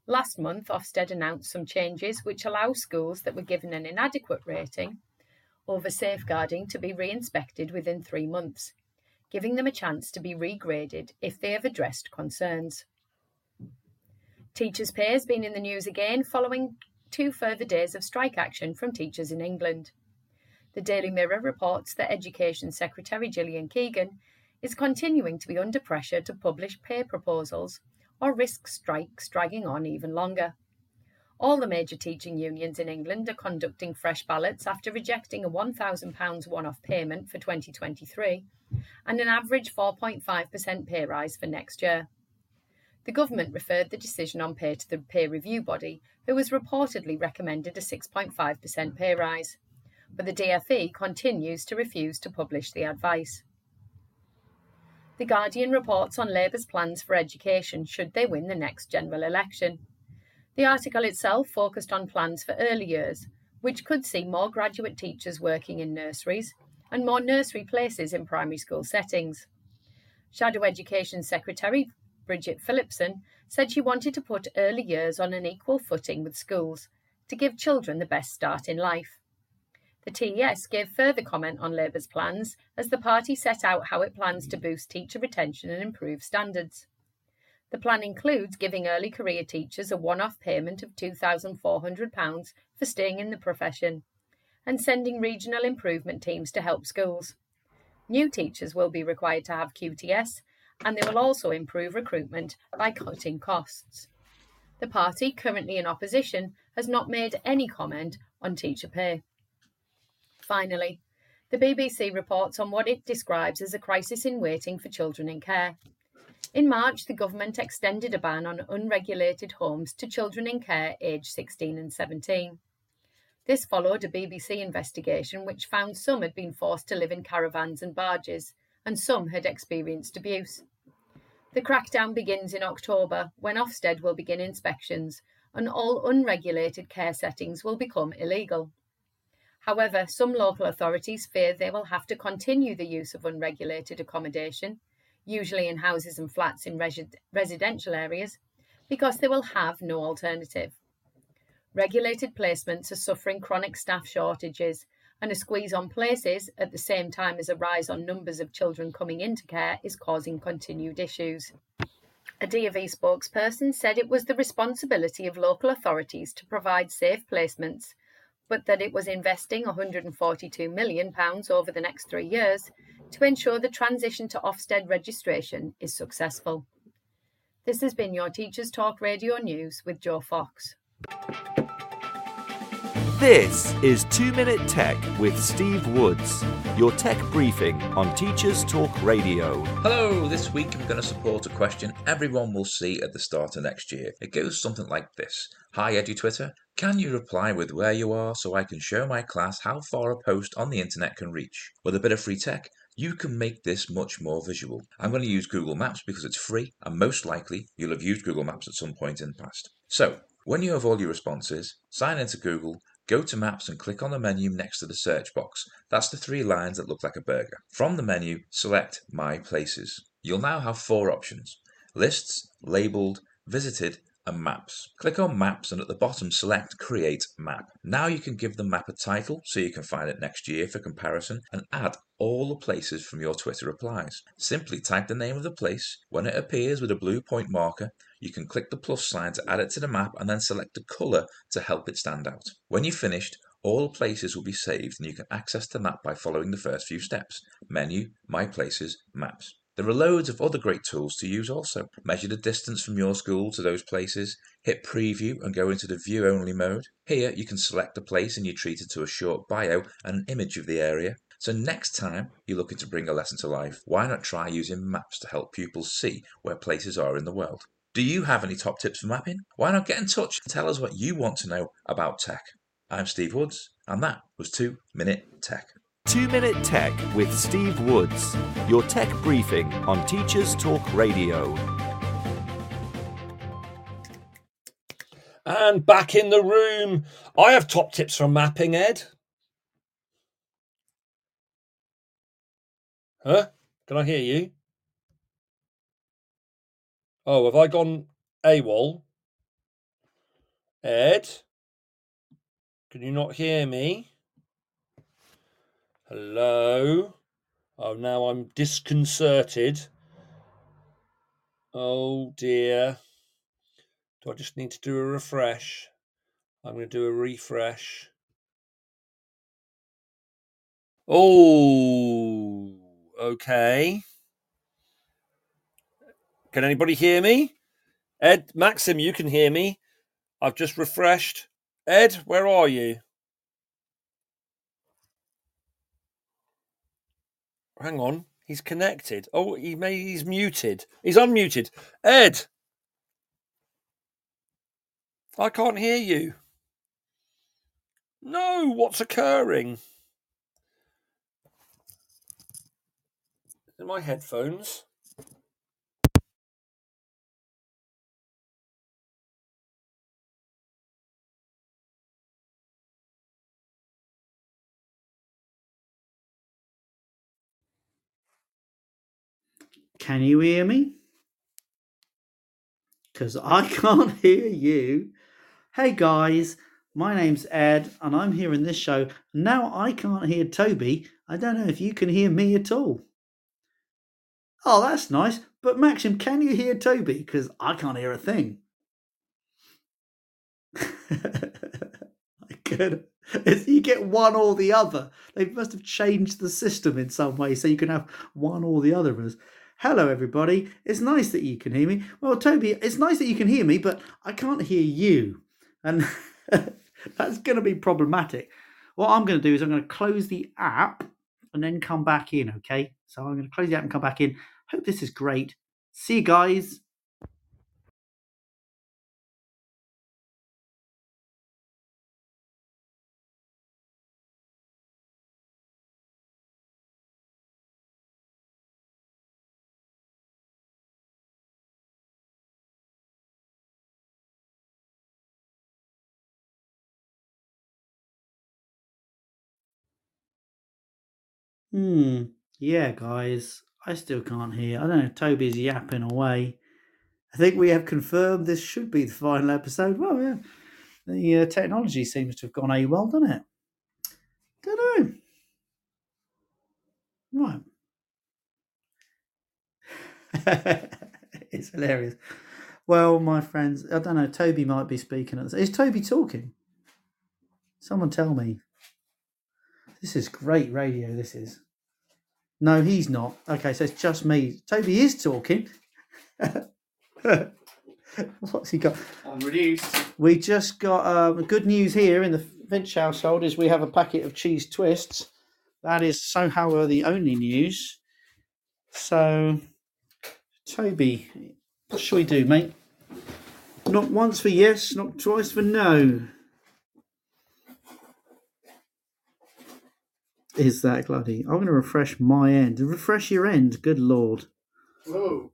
Last month, Ofsted announced some changes which allow schools that were given an inadequate rating over safeguarding to be re-inspected within three months, giving them a chance to be regraded if they have addressed concerns. Teachers' pay has been in the news again following two further days of strike action from teachers in England. The Daily Mirror reports that Education Secretary Gillian Keegan is continuing to be under pressure to publish pay proposals or risk strikes dragging on even longer. All the major teaching unions in England are conducting fresh ballots after rejecting a £1,000 one off payment for 2023 and an average 4.5% pay rise for next year. The government referred the decision on pay to the peer review body, who has reportedly recommended a 6.5% pay rise. But the DFE continues to refuse to publish the advice. The Guardian reports on Labour's plans for education should they win the next general election. The article itself focused on plans for early years, which could see more graduate teachers working in nurseries and more nursery places in primary school settings. Shadow Education Secretary Bridget Phillipson said she wanted to put early years on an equal footing with schools to give children the best start in life. The TES gave further comment on Labour's plans as the party set out how it plans to boost teacher retention and improve standards. The plan includes giving early career teachers a one off payment of £2,400 for staying in the profession and sending regional improvement teams to help schools. New teachers will be required to have QTS and they will also improve recruitment by cutting costs. The party, currently in opposition, has not made any comment on teacher pay. Finally, the BBC reports on what it describes as a crisis in waiting for children in care. In March, the government extended a ban on unregulated homes to children in care aged 16 and 17. This followed a BBC investigation which found some had been forced to live in caravans and barges, and some had experienced abuse. The crackdown begins in October, when Ofsted will begin inspections, and all unregulated care settings will become illegal. However, some local authorities fear they will have to continue the use of unregulated accommodation usually in houses and flats in residential areas, because they will have no alternative. Regulated placements are suffering chronic staff shortages, and a squeeze on places at the same time as a rise on numbers of children coming into care is causing continued issues. A DofE spokesperson said it was the responsibility of local authorities to provide safe placements, but that it was investing £142 million over the next three years to ensure the transition to Ofsted registration is successful. This has been your Teachers Talk Radio News with Joe Fox. This is 2 Minute Tech with Steve Woods, your tech briefing on Teachers Talk Radio. Hello, this week I'm going to support a question everyone will see at the start of next year. It goes something like this Hi, EduTwitter. Can you reply with where you are so I can show my class how far a post on the internet can reach? With a bit of free tech, you can make this much more visual. I'm going to use Google Maps because it's free and most likely you'll have used Google Maps at some point in the past. So, when you have all your responses, sign into Google, go to Maps and click on the menu next to the search box. That's the three lines that look like a burger. From the menu, select My Places. You'll now have four options lists, labeled, visited, and maps. Click on maps and at the bottom select create map. Now you can give the map a title so you can find it next year for comparison and add all the places from your Twitter replies. Simply type the name of the place. When it appears with a blue point marker, you can click the plus sign to add it to the map and then select a colour to help it stand out. When you've finished, all places will be saved and you can access the map by following the first few steps. Menu, My Places, Maps. There are loads of other great tools to use also. Measure the distance from your school to those places, hit preview and go into the view only mode. Here you can select a place and you're treated to a short bio and an image of the area. So next time you're looking to bring a lesson to life, why not try using maps to help pupils see where places are in the world? Do you have any top tips for mapping? Why not get in touch and tell us what you want to know about tech? I'm Steve Woods, and that was 2 Minute Tech. 2 Minute Tech with Steve Woods, your tech briefing on Teachers Talk Radio. And back in the room, I have top tips for mapping, Ed. Huh? Can I hear you? Oh, have I gone AWOL? Ed? Can you not hear me? Hello? Oh, now I'm disconcerted. Oh dear. Do I just need to do a refresh? I'm going to do a refresh. Oh, okay. Can anybody hear me? Ed, Maxim, you can hear me. I've just refreshed. Ed, where are you? Hang on, he's connected. Oh, he may he's muted. He's unmuted. Ed, I can't hear you. No, what's occurring? In my headphones. Can you hear me? Because I (laughs) can't hear you. Hey guys, my name's Ed, and I'm here in this show. Now I can't hear Toby. I don't know if you can hear me at all. Oh, that's nice. But Maxim, can you hear Toby? Because I can't hear a thing. (laughs) I could. You get one or the other. They must have changed the system in some way so you can have one or the other of us. Hello, everybody. It's nice that you can hear me. Well, Toby, it's nice that you can hear me, but I can't hear you. And (laughs) that's going to be problematic. What I'm going to do is I'm going to close the app and then come back in, okay? So I'm going to close the app and come back in. Hope this is great. See you guys. Hmm. Yeah, guys. I still can't hear. I don't know Toby's yapping away. I think we have confirmed this should be the final episode. Well, yeah. The uh, technology seems to have gone AWOL, doesn't it? Don't know. Right. (laughs) it's hilarious. Well, my friends, I don't know. Toby might be speaking. At this. Is Toby talking? Someone tell me. This is great radio. This is. No, he's not. Okay, so it's just me. Toby is talking. (laughs) What's he got? I'm reduced. We just got um, good news here in the Finch household is we have a packet of cheese twists. That is somehow the only news. So, Toby, what shall we do, mate? Not once for yes, not twice for no. Is that bloody? I'm going to refresh my end. Refresh your end. Good lord. Whoa.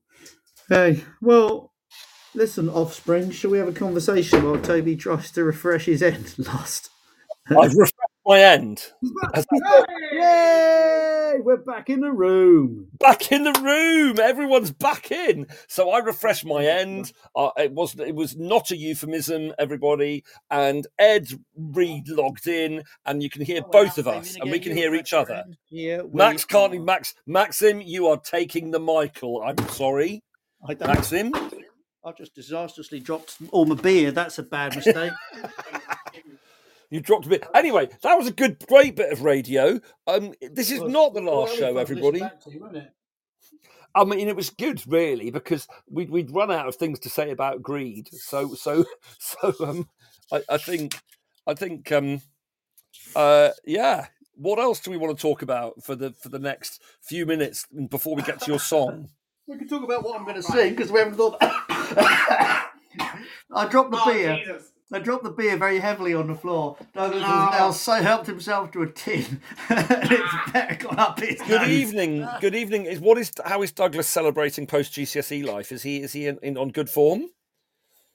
Hey, well, listen, offspring. Shall we have a conversation while Toby tries to refresh his end? (laughs) Lost. I've refreshed my end. (laughs) Has that- Yay! We're back in the room. back in the room. Everyone's back in. So I refreshed my end. Uh, it wasn't. It was not a euphemism, everybody. And Ed Reed logged in, and you can hear both of us, and we can hear each other. Yeah, Max can't. are. Max Maxim, you are taking the Michael. I'm sorry, I don't. Maxim. I've just disastrously dropped all my beer. That's a bad mistake. (laughs) You dropped a bit. Anyway, that was a good, great bit of radio. Um, this is not the last show, everybody. I mean, it was good, really, because we'd we'd run out of things to say about greed. So, so, (laughs) so, um, I, I think, I think, um, uh, yeah. What else do we want to talk about for the for the next few minutes before we get to your song? (laughs) we can talk about what I'm going to sing because we haven't thought. (coughs) I dropped the Oh, beer. Jesus. I dropped the beer very heavily on the floor. Douglas No. has now so helped himself to a tin, (laughs) and it's ah. better gone up his Good nose. evening. Good evening. Is what is how is Douglas celebrating post GCSE life? Is he is he in, in on good form?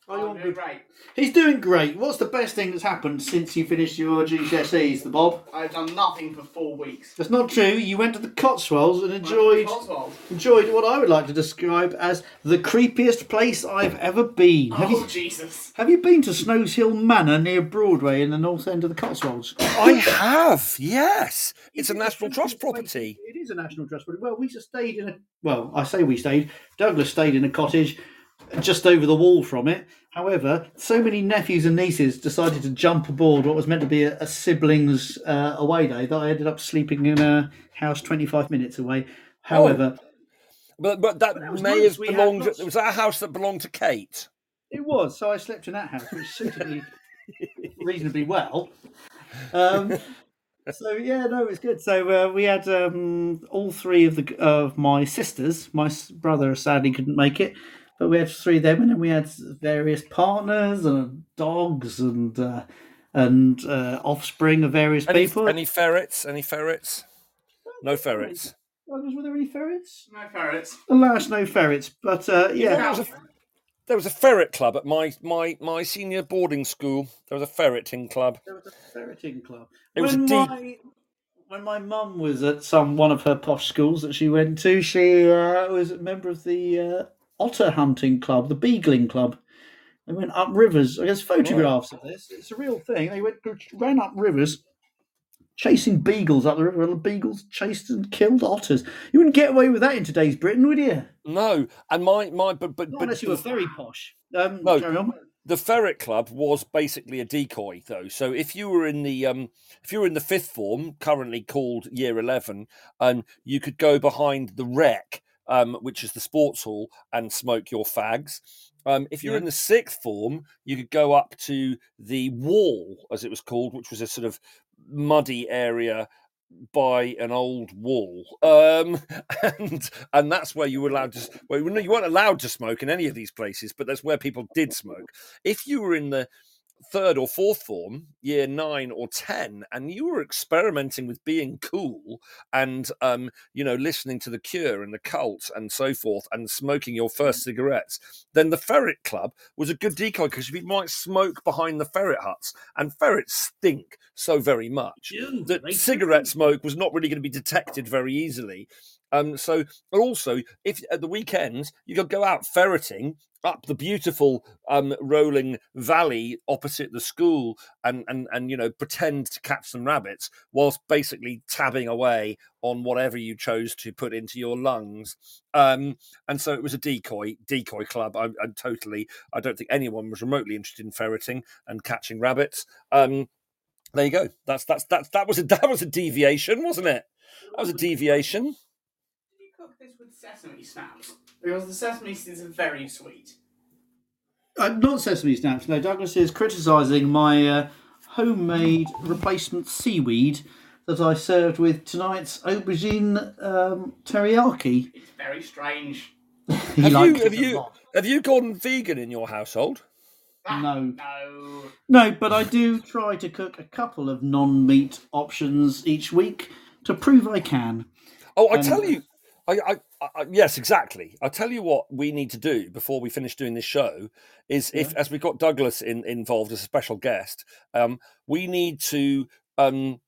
Oh, you Oh, want no, good- right. He's doing great. What's the best thing that's happened since you finished your GCSEs, the Bob? I've done nothing for four weeks. That's not true. You went to the Cotswolds and enjoyed Cotswold. enjoyed what I would like to describe as the creepiest place I've ever been. Have Oh, you Jesus. have you been to Snowshill Manor near Broadway in the north end of the Cotswolds? I have. Yes, it's a National Trust property. It is a National Trust property. Well, we just stayed in a. Well, I say we stayed. Douglas stayed in a cottage just over the wall from it. However, so many nephews and nieces decided to jump aboard what was meant to be a, a siblings uh, away day that I ended up sleeping in a house 25 minutes away. However, But but that, But that may nice. have We belonged. lots- Was that a house that belonged to Kate? It was. So I slept in that house, which suited me (laughs) reasonably well. Um, so yeah, no, it was good. So uh, we had um, all three of the of my sisters. My brother sadly couldn't make it, but we had three of them, and then we had various partners and dogs and uh, and uh, offspring of various Any, people. any ferrets? Any ferrets? No ferrets. Douglas, were there any ferrets? No ferrets. Alas, no ferrets. But uh, yeah, There was, a, there was a ferret club at my, my, my senior boarding school. There was a ferreting club. There was a ferreting club. It was a when deep- my when my mum was at some one of her posh schools that she went to, she uh, was a member of the uh, otter hunting club, the beagling club. They went up rivers. There's photographs of this. It's a real thing. They went ran up rivers, chasing beagles up the river. And the beagles chased and killed otters. You wouldn't get away with that in today's Britain, would you? No, and my my but but but unless you were very posh. Um, No. the ferret club was basically a decoy though so if you were in the um if you were in the fifth form currently called year 11 um you could go behind the rec um which is the sports hall and smoke your fags um if you're Yeah. in the sixth form you could go up to the wall as it was called which was a sort of muddy area by an old wall, um, (laughs) and and that's where you were allowed to. Well, you weren't allowed to smoke in any of these places, but that's where people did smoke. If you were in the third or fourth form, year nine or ten, and you were experimenting with being cool and um, you know listening to the Cure and the Cult and so forth, and smoking your first cigarettes, then the Ferret Club was a good decoy because you might smoke behind the ferret huts, and ferrets stink so very much Ew, that cigarette smoke was not really going to be detected very easily. Um, so, but also, if at the weekends you could go out ferreting up the beautiful um, rolling valley opposite the school and, and and you know pretend to catch some rabbits whilst basically tabbing away on whatever you chose to put into your lungs. Um, and so it was a decoy decoy club. I, I totally i don't think anyone was remotely interested in ferreting and catching rabbits. Um, there you go. That's that's that's that was a (laughs) that was a deviation wasn't it? That was a deviation cook this with sesame snaps? Because the sesame seeds are very sweet. Uh, not sesame snaps. No, Douglas is criticising my uh, homemade replacement seaweed that I served with tonight's aubergine um, teriyaki. It's very strange. (laughs) He have you liked have it a you lot. have you gone vegan in your household No, No. no, but I do try to cook a couple of non-meat options each week to prove I can. Oh, I And- tell you, I, I, I, yes, exactly. I tell you what we need to do before we finish doing this show is if, as we've got Douglas in, involved as a special guest, um, we need to um,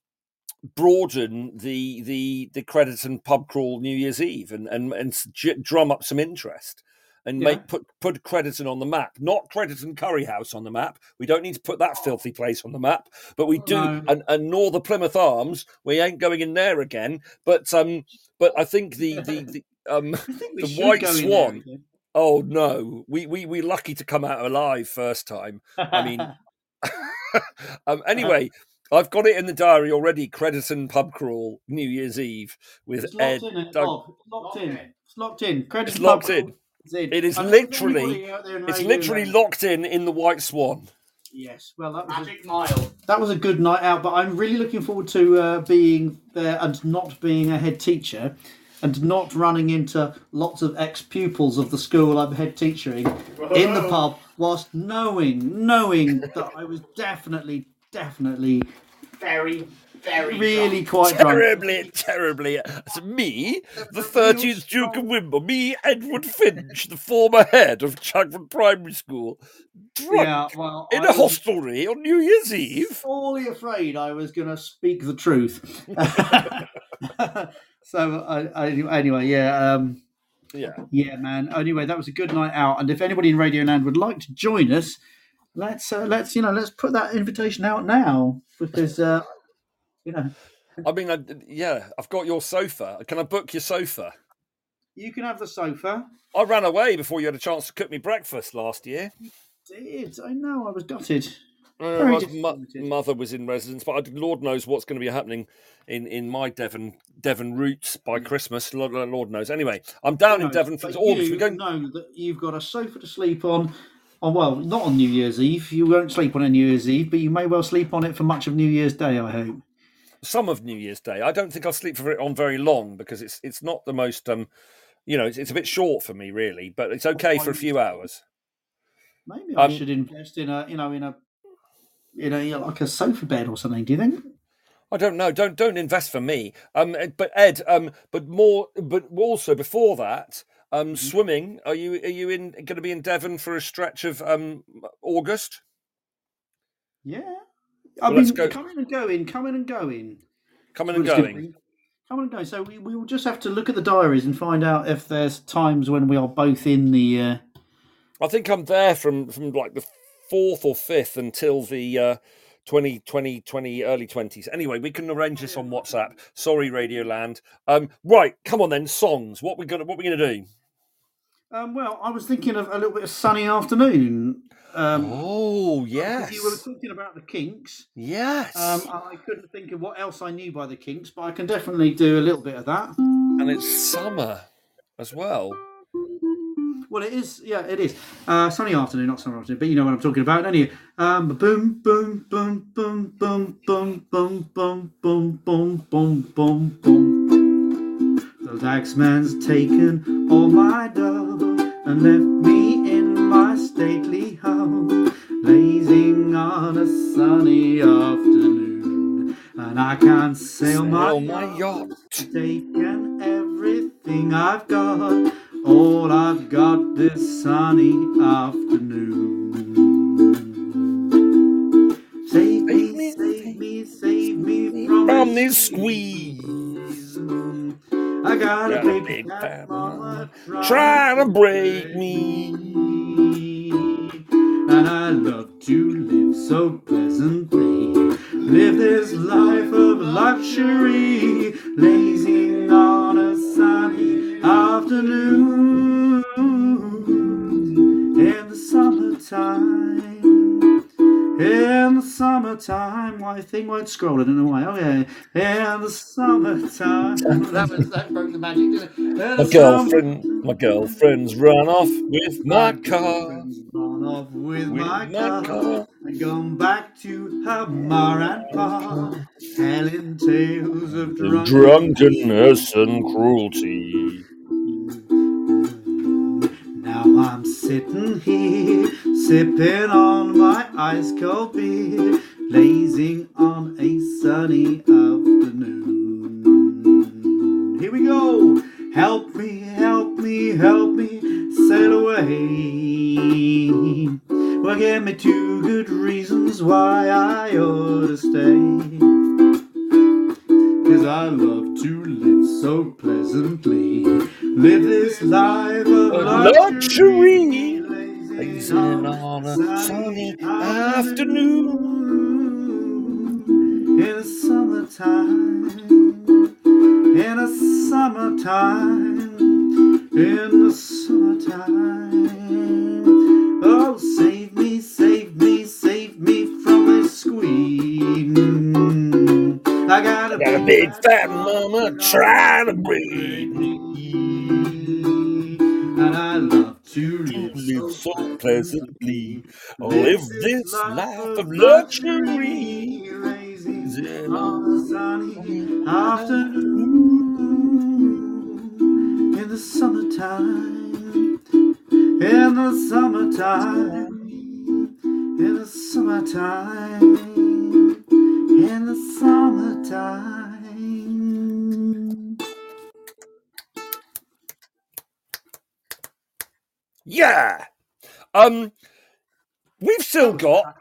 broaden the the the Crediton pub crawl New Year's Eve and and and drum up some interest. And Yeah. make put put Crediton on the map, not Crediton Curry House on the map. We don't need to put that filthy place on the map, but we do, No. and, and nor the Plymouth Arms. We ain't going in there again. But um, but I think the (laughs) the, the um I think we the White go in there Swan. Oh no, we we we lucky to come out alive first time. I mean, (laughs) (laughs) um, anyway, I've got it in the diary already. Crediton pub crawl, New Year's Eve with it's Ed. locked in. It, Doug- locked in. It's locked in. Credit It's pub locked crawl in. Is in. It is And literally- anybody out there in It's literally land- locked in in the White Swan. Yes. Well, that was a Magic mile. that was a good night out, but I'm really looking forward to uh, being there and not being a head teacher and not running into lots of ex pupils of the school I'm head teaching in the pub whilst knowing, knowing that I was definitely, definitely Very, very really drunk. quite drunk. Terribly, terribly. It's me, the 13th Duke of Wimble, me, Edward Finch, the former head of Chagford Primary School, drunk Yeah, well, in I a was hostelry on New Year's Eve. sorely afraid I was going to speak the truth. (laughs) so, I, I, anyway, yeah. Um, Yeah. Yeah, man. Anyway, that was a good night out, and if anybody in Radioland would like to join us, let's uh, let's you know let's put that invitation out now because uh, you know I mean, I, yeah, I've got your sofa. Can I book your sofa? you can have the sofa. I ran away before you had a chance to cook me breakfast last year. Did I know I was gutted? Uh, mo- mother was in residence, but I, Lord knows what's going to be happening in, in my Devon Devon roots by Christmas. Lord, Lord knows. Anyway, I'm down in Devon for August. you going. know that you've got a sofa to sleep on, Oh well, not on New Year's Eve. You won't sleep on a New Year's Eve, but you may well sleep on it for much of New Year's Day. I hope. Some of New Year's Day. I don't think I'll sleep for it on very long because it's it's not the most um, you know, it's, it's a bit short for me really, but it's okay for a few hours. Maybe I Um, should invest in a, you know, in a, in a you know, like a sofa bed or something. Do you think? I don't know. Don't don't invest for me. Um, but Ed, um, but more, but also before that, um, Mm-hmm. swimming. Are you are you in going to be in Devon for a stretch of um August? Yeah. I Well, mean, coming and going, coming and going. Coming and going. Coming and going. So we, we will just have to look at the diaries and find out if there's times when we are both in the. Uh, I think I'm there from from like the fourth or fifth until the uh, 20, 20, 20, early twenties. Anyway, we can arrange this on WhatsApp. Sorry, Radioland. Um, right, come on then. Songs. What we gonna what we gonna do? Um, well, I was thinking of a little bit of sunny afternoon. Um, oh yes. You were talking about the Kinks. Yes. Um, I couldn't think of what else I knew by the Kinks, but I can definitely do a little bit of that. And it's summer as well. Well, it is. Yeah, it is. Uh, sunny afternoon, not summer afternoon, but you know what I'm talking about, don't you? Um, boom, boom, boom, boom, boom, boom, boom, boom, boom, boom, boom, boom, boom. The taxman's taken all my dough and left me in my stately home, lazing on a sunny afternoon. And I can't sail my, Sail my yacht. taken everything I've got, all I've got this sunny afternoon. Save me, save me, save me from, From this squeeze. I got a big big fat fat mama Trying to break me. and I love to live so pleasantly. Live this life of luxury, thing won't scroll? I don't know why. Oh yeah, in the summertime. (laughs) that was that broke the magic, didn't it? My the girlfriend, my girlfriend's run off with my car. Gone off with, With my, my car, car. and gone back to her ma and pa, telling tales of The drunk drunkenness and cruelty. Now I'm sitting here, sipping on my ice cold beer, lazing on a sunny afternoon. Here we go. Help me, help me, help me sail away. Well, give me two good reasons why I ought to stay. Cause I love to live so pleasantly. Live this life of Luxury. Lazing Lazing on a sunny afternoon. In the summertime, in the summertime, in the summertime. Oh, save me, save me, save me from this squeeze. I got a, Got a big fat mama trying to break me. and I love to live Live so pleasantly. Live this life of luxury. Raising on a sunny afternoon in the summertime, in the summertime, in the summertime, in the summertime. Yeah. Um, we've still got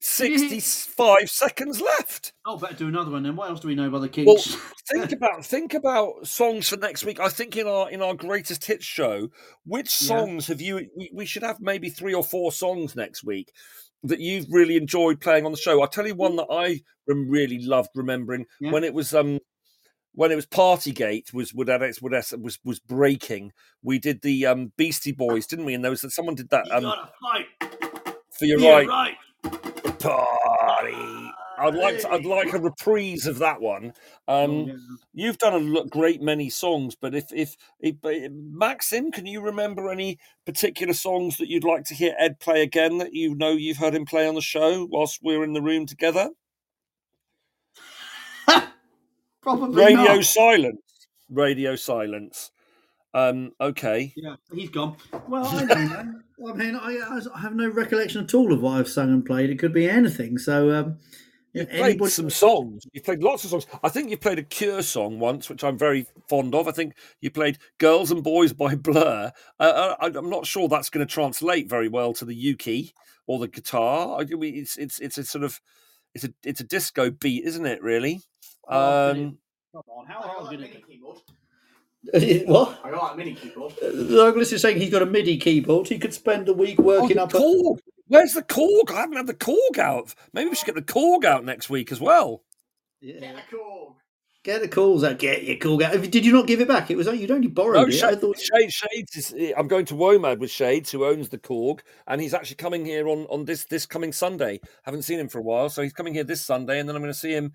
65 seconds left. Oh, better do another one then. What else do we know about the Well, (laughs) think about think about songs for next week. I think in our in our greatest hits show, which Yeah. songs have you? We, we should have maybe three or four songs next week that you've really enjoyed playing on the show. I'll tell you one that I really loved remembering Yeah. when it was um when it was Partygate was would was was was breaking. We did the um Beastie Boys, didn't we? And there was someone did that um fight. for your Yeah, right right. party. I'd like to, I'd like a reprise of that one. Um, yeah. You've done a great many songs, but if, if if but, Maxim, can you remember any particular songs that you'd like to hear Ed play again that you know you've heard him play on the show whilst we're in the room together? (laughs) Probably Radio not. silence. Radio silence. Um, okay. Yeah, he's gone. Well, I (laughs) don't know. I mean, I, I have no recollection at all of what I've sung and played. It could be anything. So, um, You've yeah, played anybody- some songs. You've played lots of songs. I think you played a Cure song once, which I'm very fond of. I think you played "Girls and Boys" by (laughs) Blur. Uh, uh, I- I'm not sure that's going to translate very well to the uke or the guitar. I mean, it's it's it's a sort of it's a it's a disco beat, isn't it? Really. Oh, Um, Come on, how hard that did mini keyboard. it? what? I got that mini keyboard. Douglas is saying he's got a MIDI keyboard. He could spend the week oh, working the up. A, Korg. Where's the Korg? I haven't had the Korg out. Maybe we should get the Korg out next week as well. Get yeah. a Korg. Get the calls out. Get your call out. Did you not give it back? It was you'd only borrowed No, it. I Shades, thought. Shades, Shades is. I'm going to Womad with Shades, who owns the Korg, and he's actually coming here on on this this coming Sunday. Haven't seen him for a while, so he's coming here this Sunday, and then I'm going to see him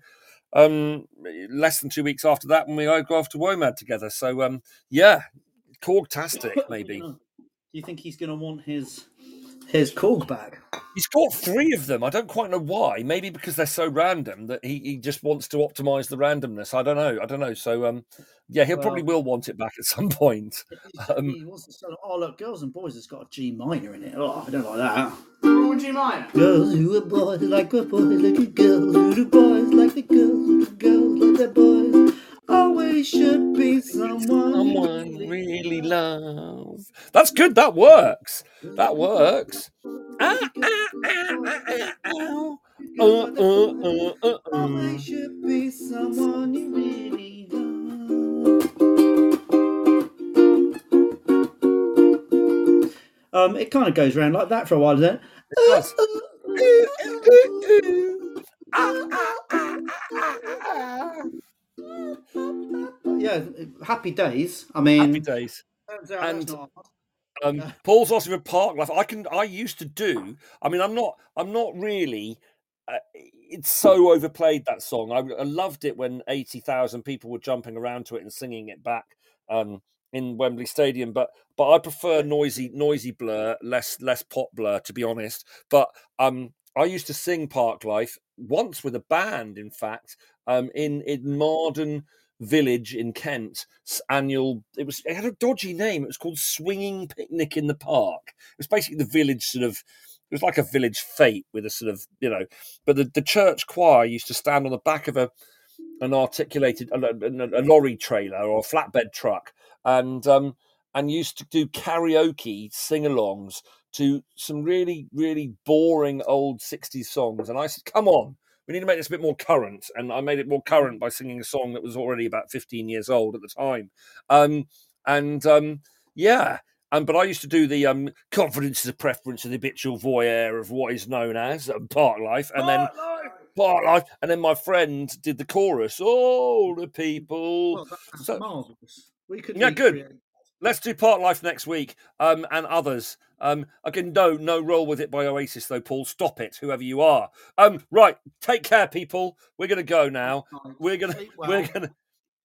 um less than two weeks after that when we go off to Womad together. So um yeah, Korg-tastic (coughs) maybe. Do you think he's going to want his his Korg back? He's got three of them. I don't quite know why. Maybe because they're so random that he, he just wants to optimize the randomness. I don't know. I don't know. So um yeah, he will probably will want it back at (laughs) some point. Um, he wants to sort of, oh look, girls and boys has got a G minor in it. Oh, I don't like that. Wrong G minor. Girls who are boys like a boy, like a girls who do boys like the girls who do girls like their boys. Should be someone. someone really love. That's good. That works. That works. Ah, ah, ah, ow. Always should be someone you really love. Um, it kind of goes around like that for a while, doesn't it? Yeah, happy days. I mean, Happy days. turns out that's And- not hard. Um, Paul's asking for park life. I can. I used to do. I mean, I'm not. I'm not really. Uh, it's so overplayed that song. I, I loved it when eighty thousand people were jumping around to it and singing it back um, in Wembley Stadium. But but I prefer noisy noisy blur, less less pop blur, to be honest. But um, I used to sing Park Life once with a band. In fact, um, in in Marden village in Kent annual it was it had a dodgy name it was called swinging picnic in the park. It was basically the village sort of it was like a village fete with a sort of you know but the, the church choir used to stand on the back of a an articulated a, a, a lorry trailer or a flatbed truck and um and used to do karaoke sing-alongs to some really really boring old 60s songs. And i said come on we need to make this a bit more current. And I made it more current by singing a song that was already about 15 years old at the time. Um, and um, yeah, um, but I used to do the um, confidence is a preference and the habitual voyeur of what is known as um, Park Life. And then Park Life. And then my friend did the chorus, all the people. Well, So- marvelous. We could Yeah, good. Let's do Park Life next week um, and others. Um, again, no, no roll with it by Oasis, though, Paul. Stop it, whoever you are. Um, right, take care, people. We're going to go now. We're going to, Sleep we're going to,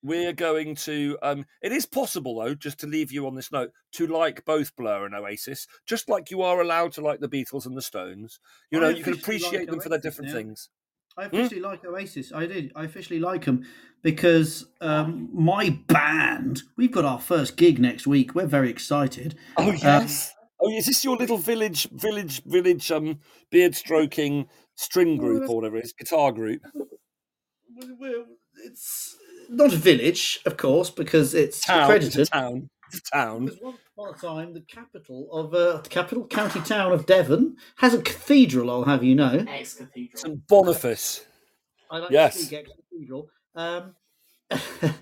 we're going to. Um, it is possible, though, just to leave you on this note, to like both Blur and Oasis, just like you are allowed to like the Beatles and the Stones. You I know, you can officially like appreciate them for their different now. things. I Hmm? officially like Oasis. I did. I officially like them because um, my band. We've got our first gig next week. We're very excited. Oh Um, yes. oh, is this your little village, village, village, um, beard stroking string group or whatever it is, guitar group? It's not a village, of course, because it's Town, it's a Crediton. town, it's town. Because once upon a time, the capital of uh, the capital county town of Devon has a cathedral. I'll have you know. Ex cathedral. St Boniface. I like Yes. to speak ex cathedral. Um, (laughs)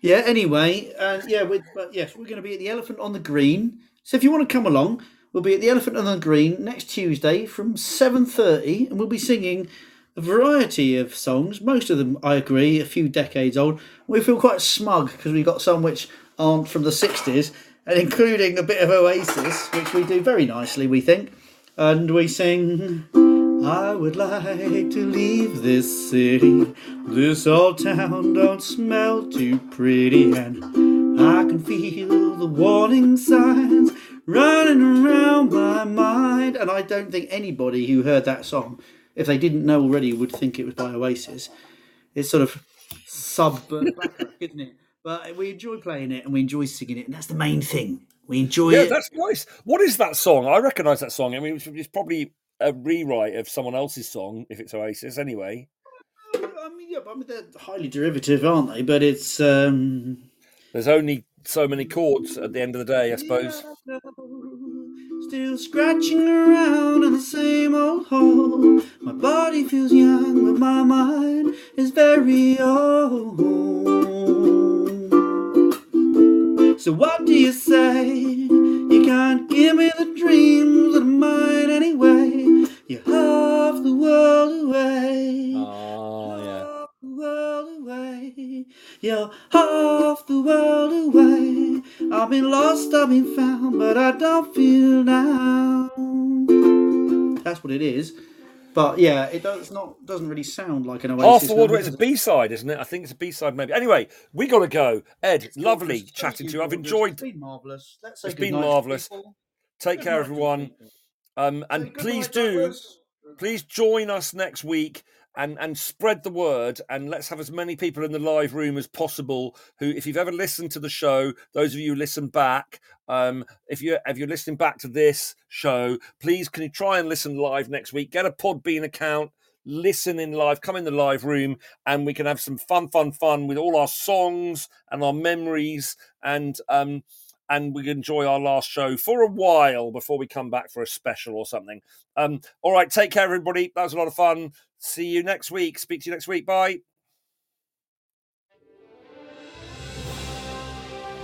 yeah. Anyway, uh, yeah. With, but yes, we're going to be at the Elephant on the Green. So if you want to come along, we'll be at the Elephant on the Green next Tuesday from seven thirty, and we'll be singing a variety of songs. Most of them, I agree, a few decades old. We feel quite smug because we've got some which aren't from the sixties, and including a bit of Oasis, which we do very nicely, we think. And we sing. I would like to leave this city. This old town don't smell too pretty, and I can feel the warning signs running around my mind. And I don't think anybody who heard that song, if they didn't know already, would think it was by Oasis. It's sort of sub isn't it? But we enjoy playing it and we enjoy singing it, and that's the main thing. We enjoy it. Yeah, it. that's nice. What is that song? I recognise that song. I mean, it's, it's probably a rewrite of someone else's song, if it's Oasis, anyway. I mean, yeah, I mean they're highly derivative, aren't they? But it's um, There's only so many chords at the end of the day, I suppose. Still scratching around in the same old hole. My body feels young, but my mind is very old. So what do you say? You can't give me the dreams that are mine anyway. You're half the world away. Oh, yeah. Half the world away. You're half the world away. I've been lost, I've been found, but I don't feel now. That's what it is. But yeah, it does not doesn't really sound like an Oasis. Half the world. It's a does it? B side, isn't it? I think it's a B side, maybe. Anyway, we got to go. Ed, lovely Thank chatting to you. I've enjoyed. It's been marvellous. Let's say It's good been night to marvellous. Take Good care, everyone. Um, and Good please night, do, Douglas. please join us next week and and spread the word and let's have as many people in the live room as possible who if you've ever listened to the show those of you who listen back um if you if you're listening back to this show please can you try and listen live next week get a podbean account listen in live come in the live room and we can have some fun fun fun with all our songs and our memories and um and we enjoy our last show for a while before we come back for a special or something. Um, all right, take care, everybody. That was a lot of fun. See you next week. Speak to you next week. Bye.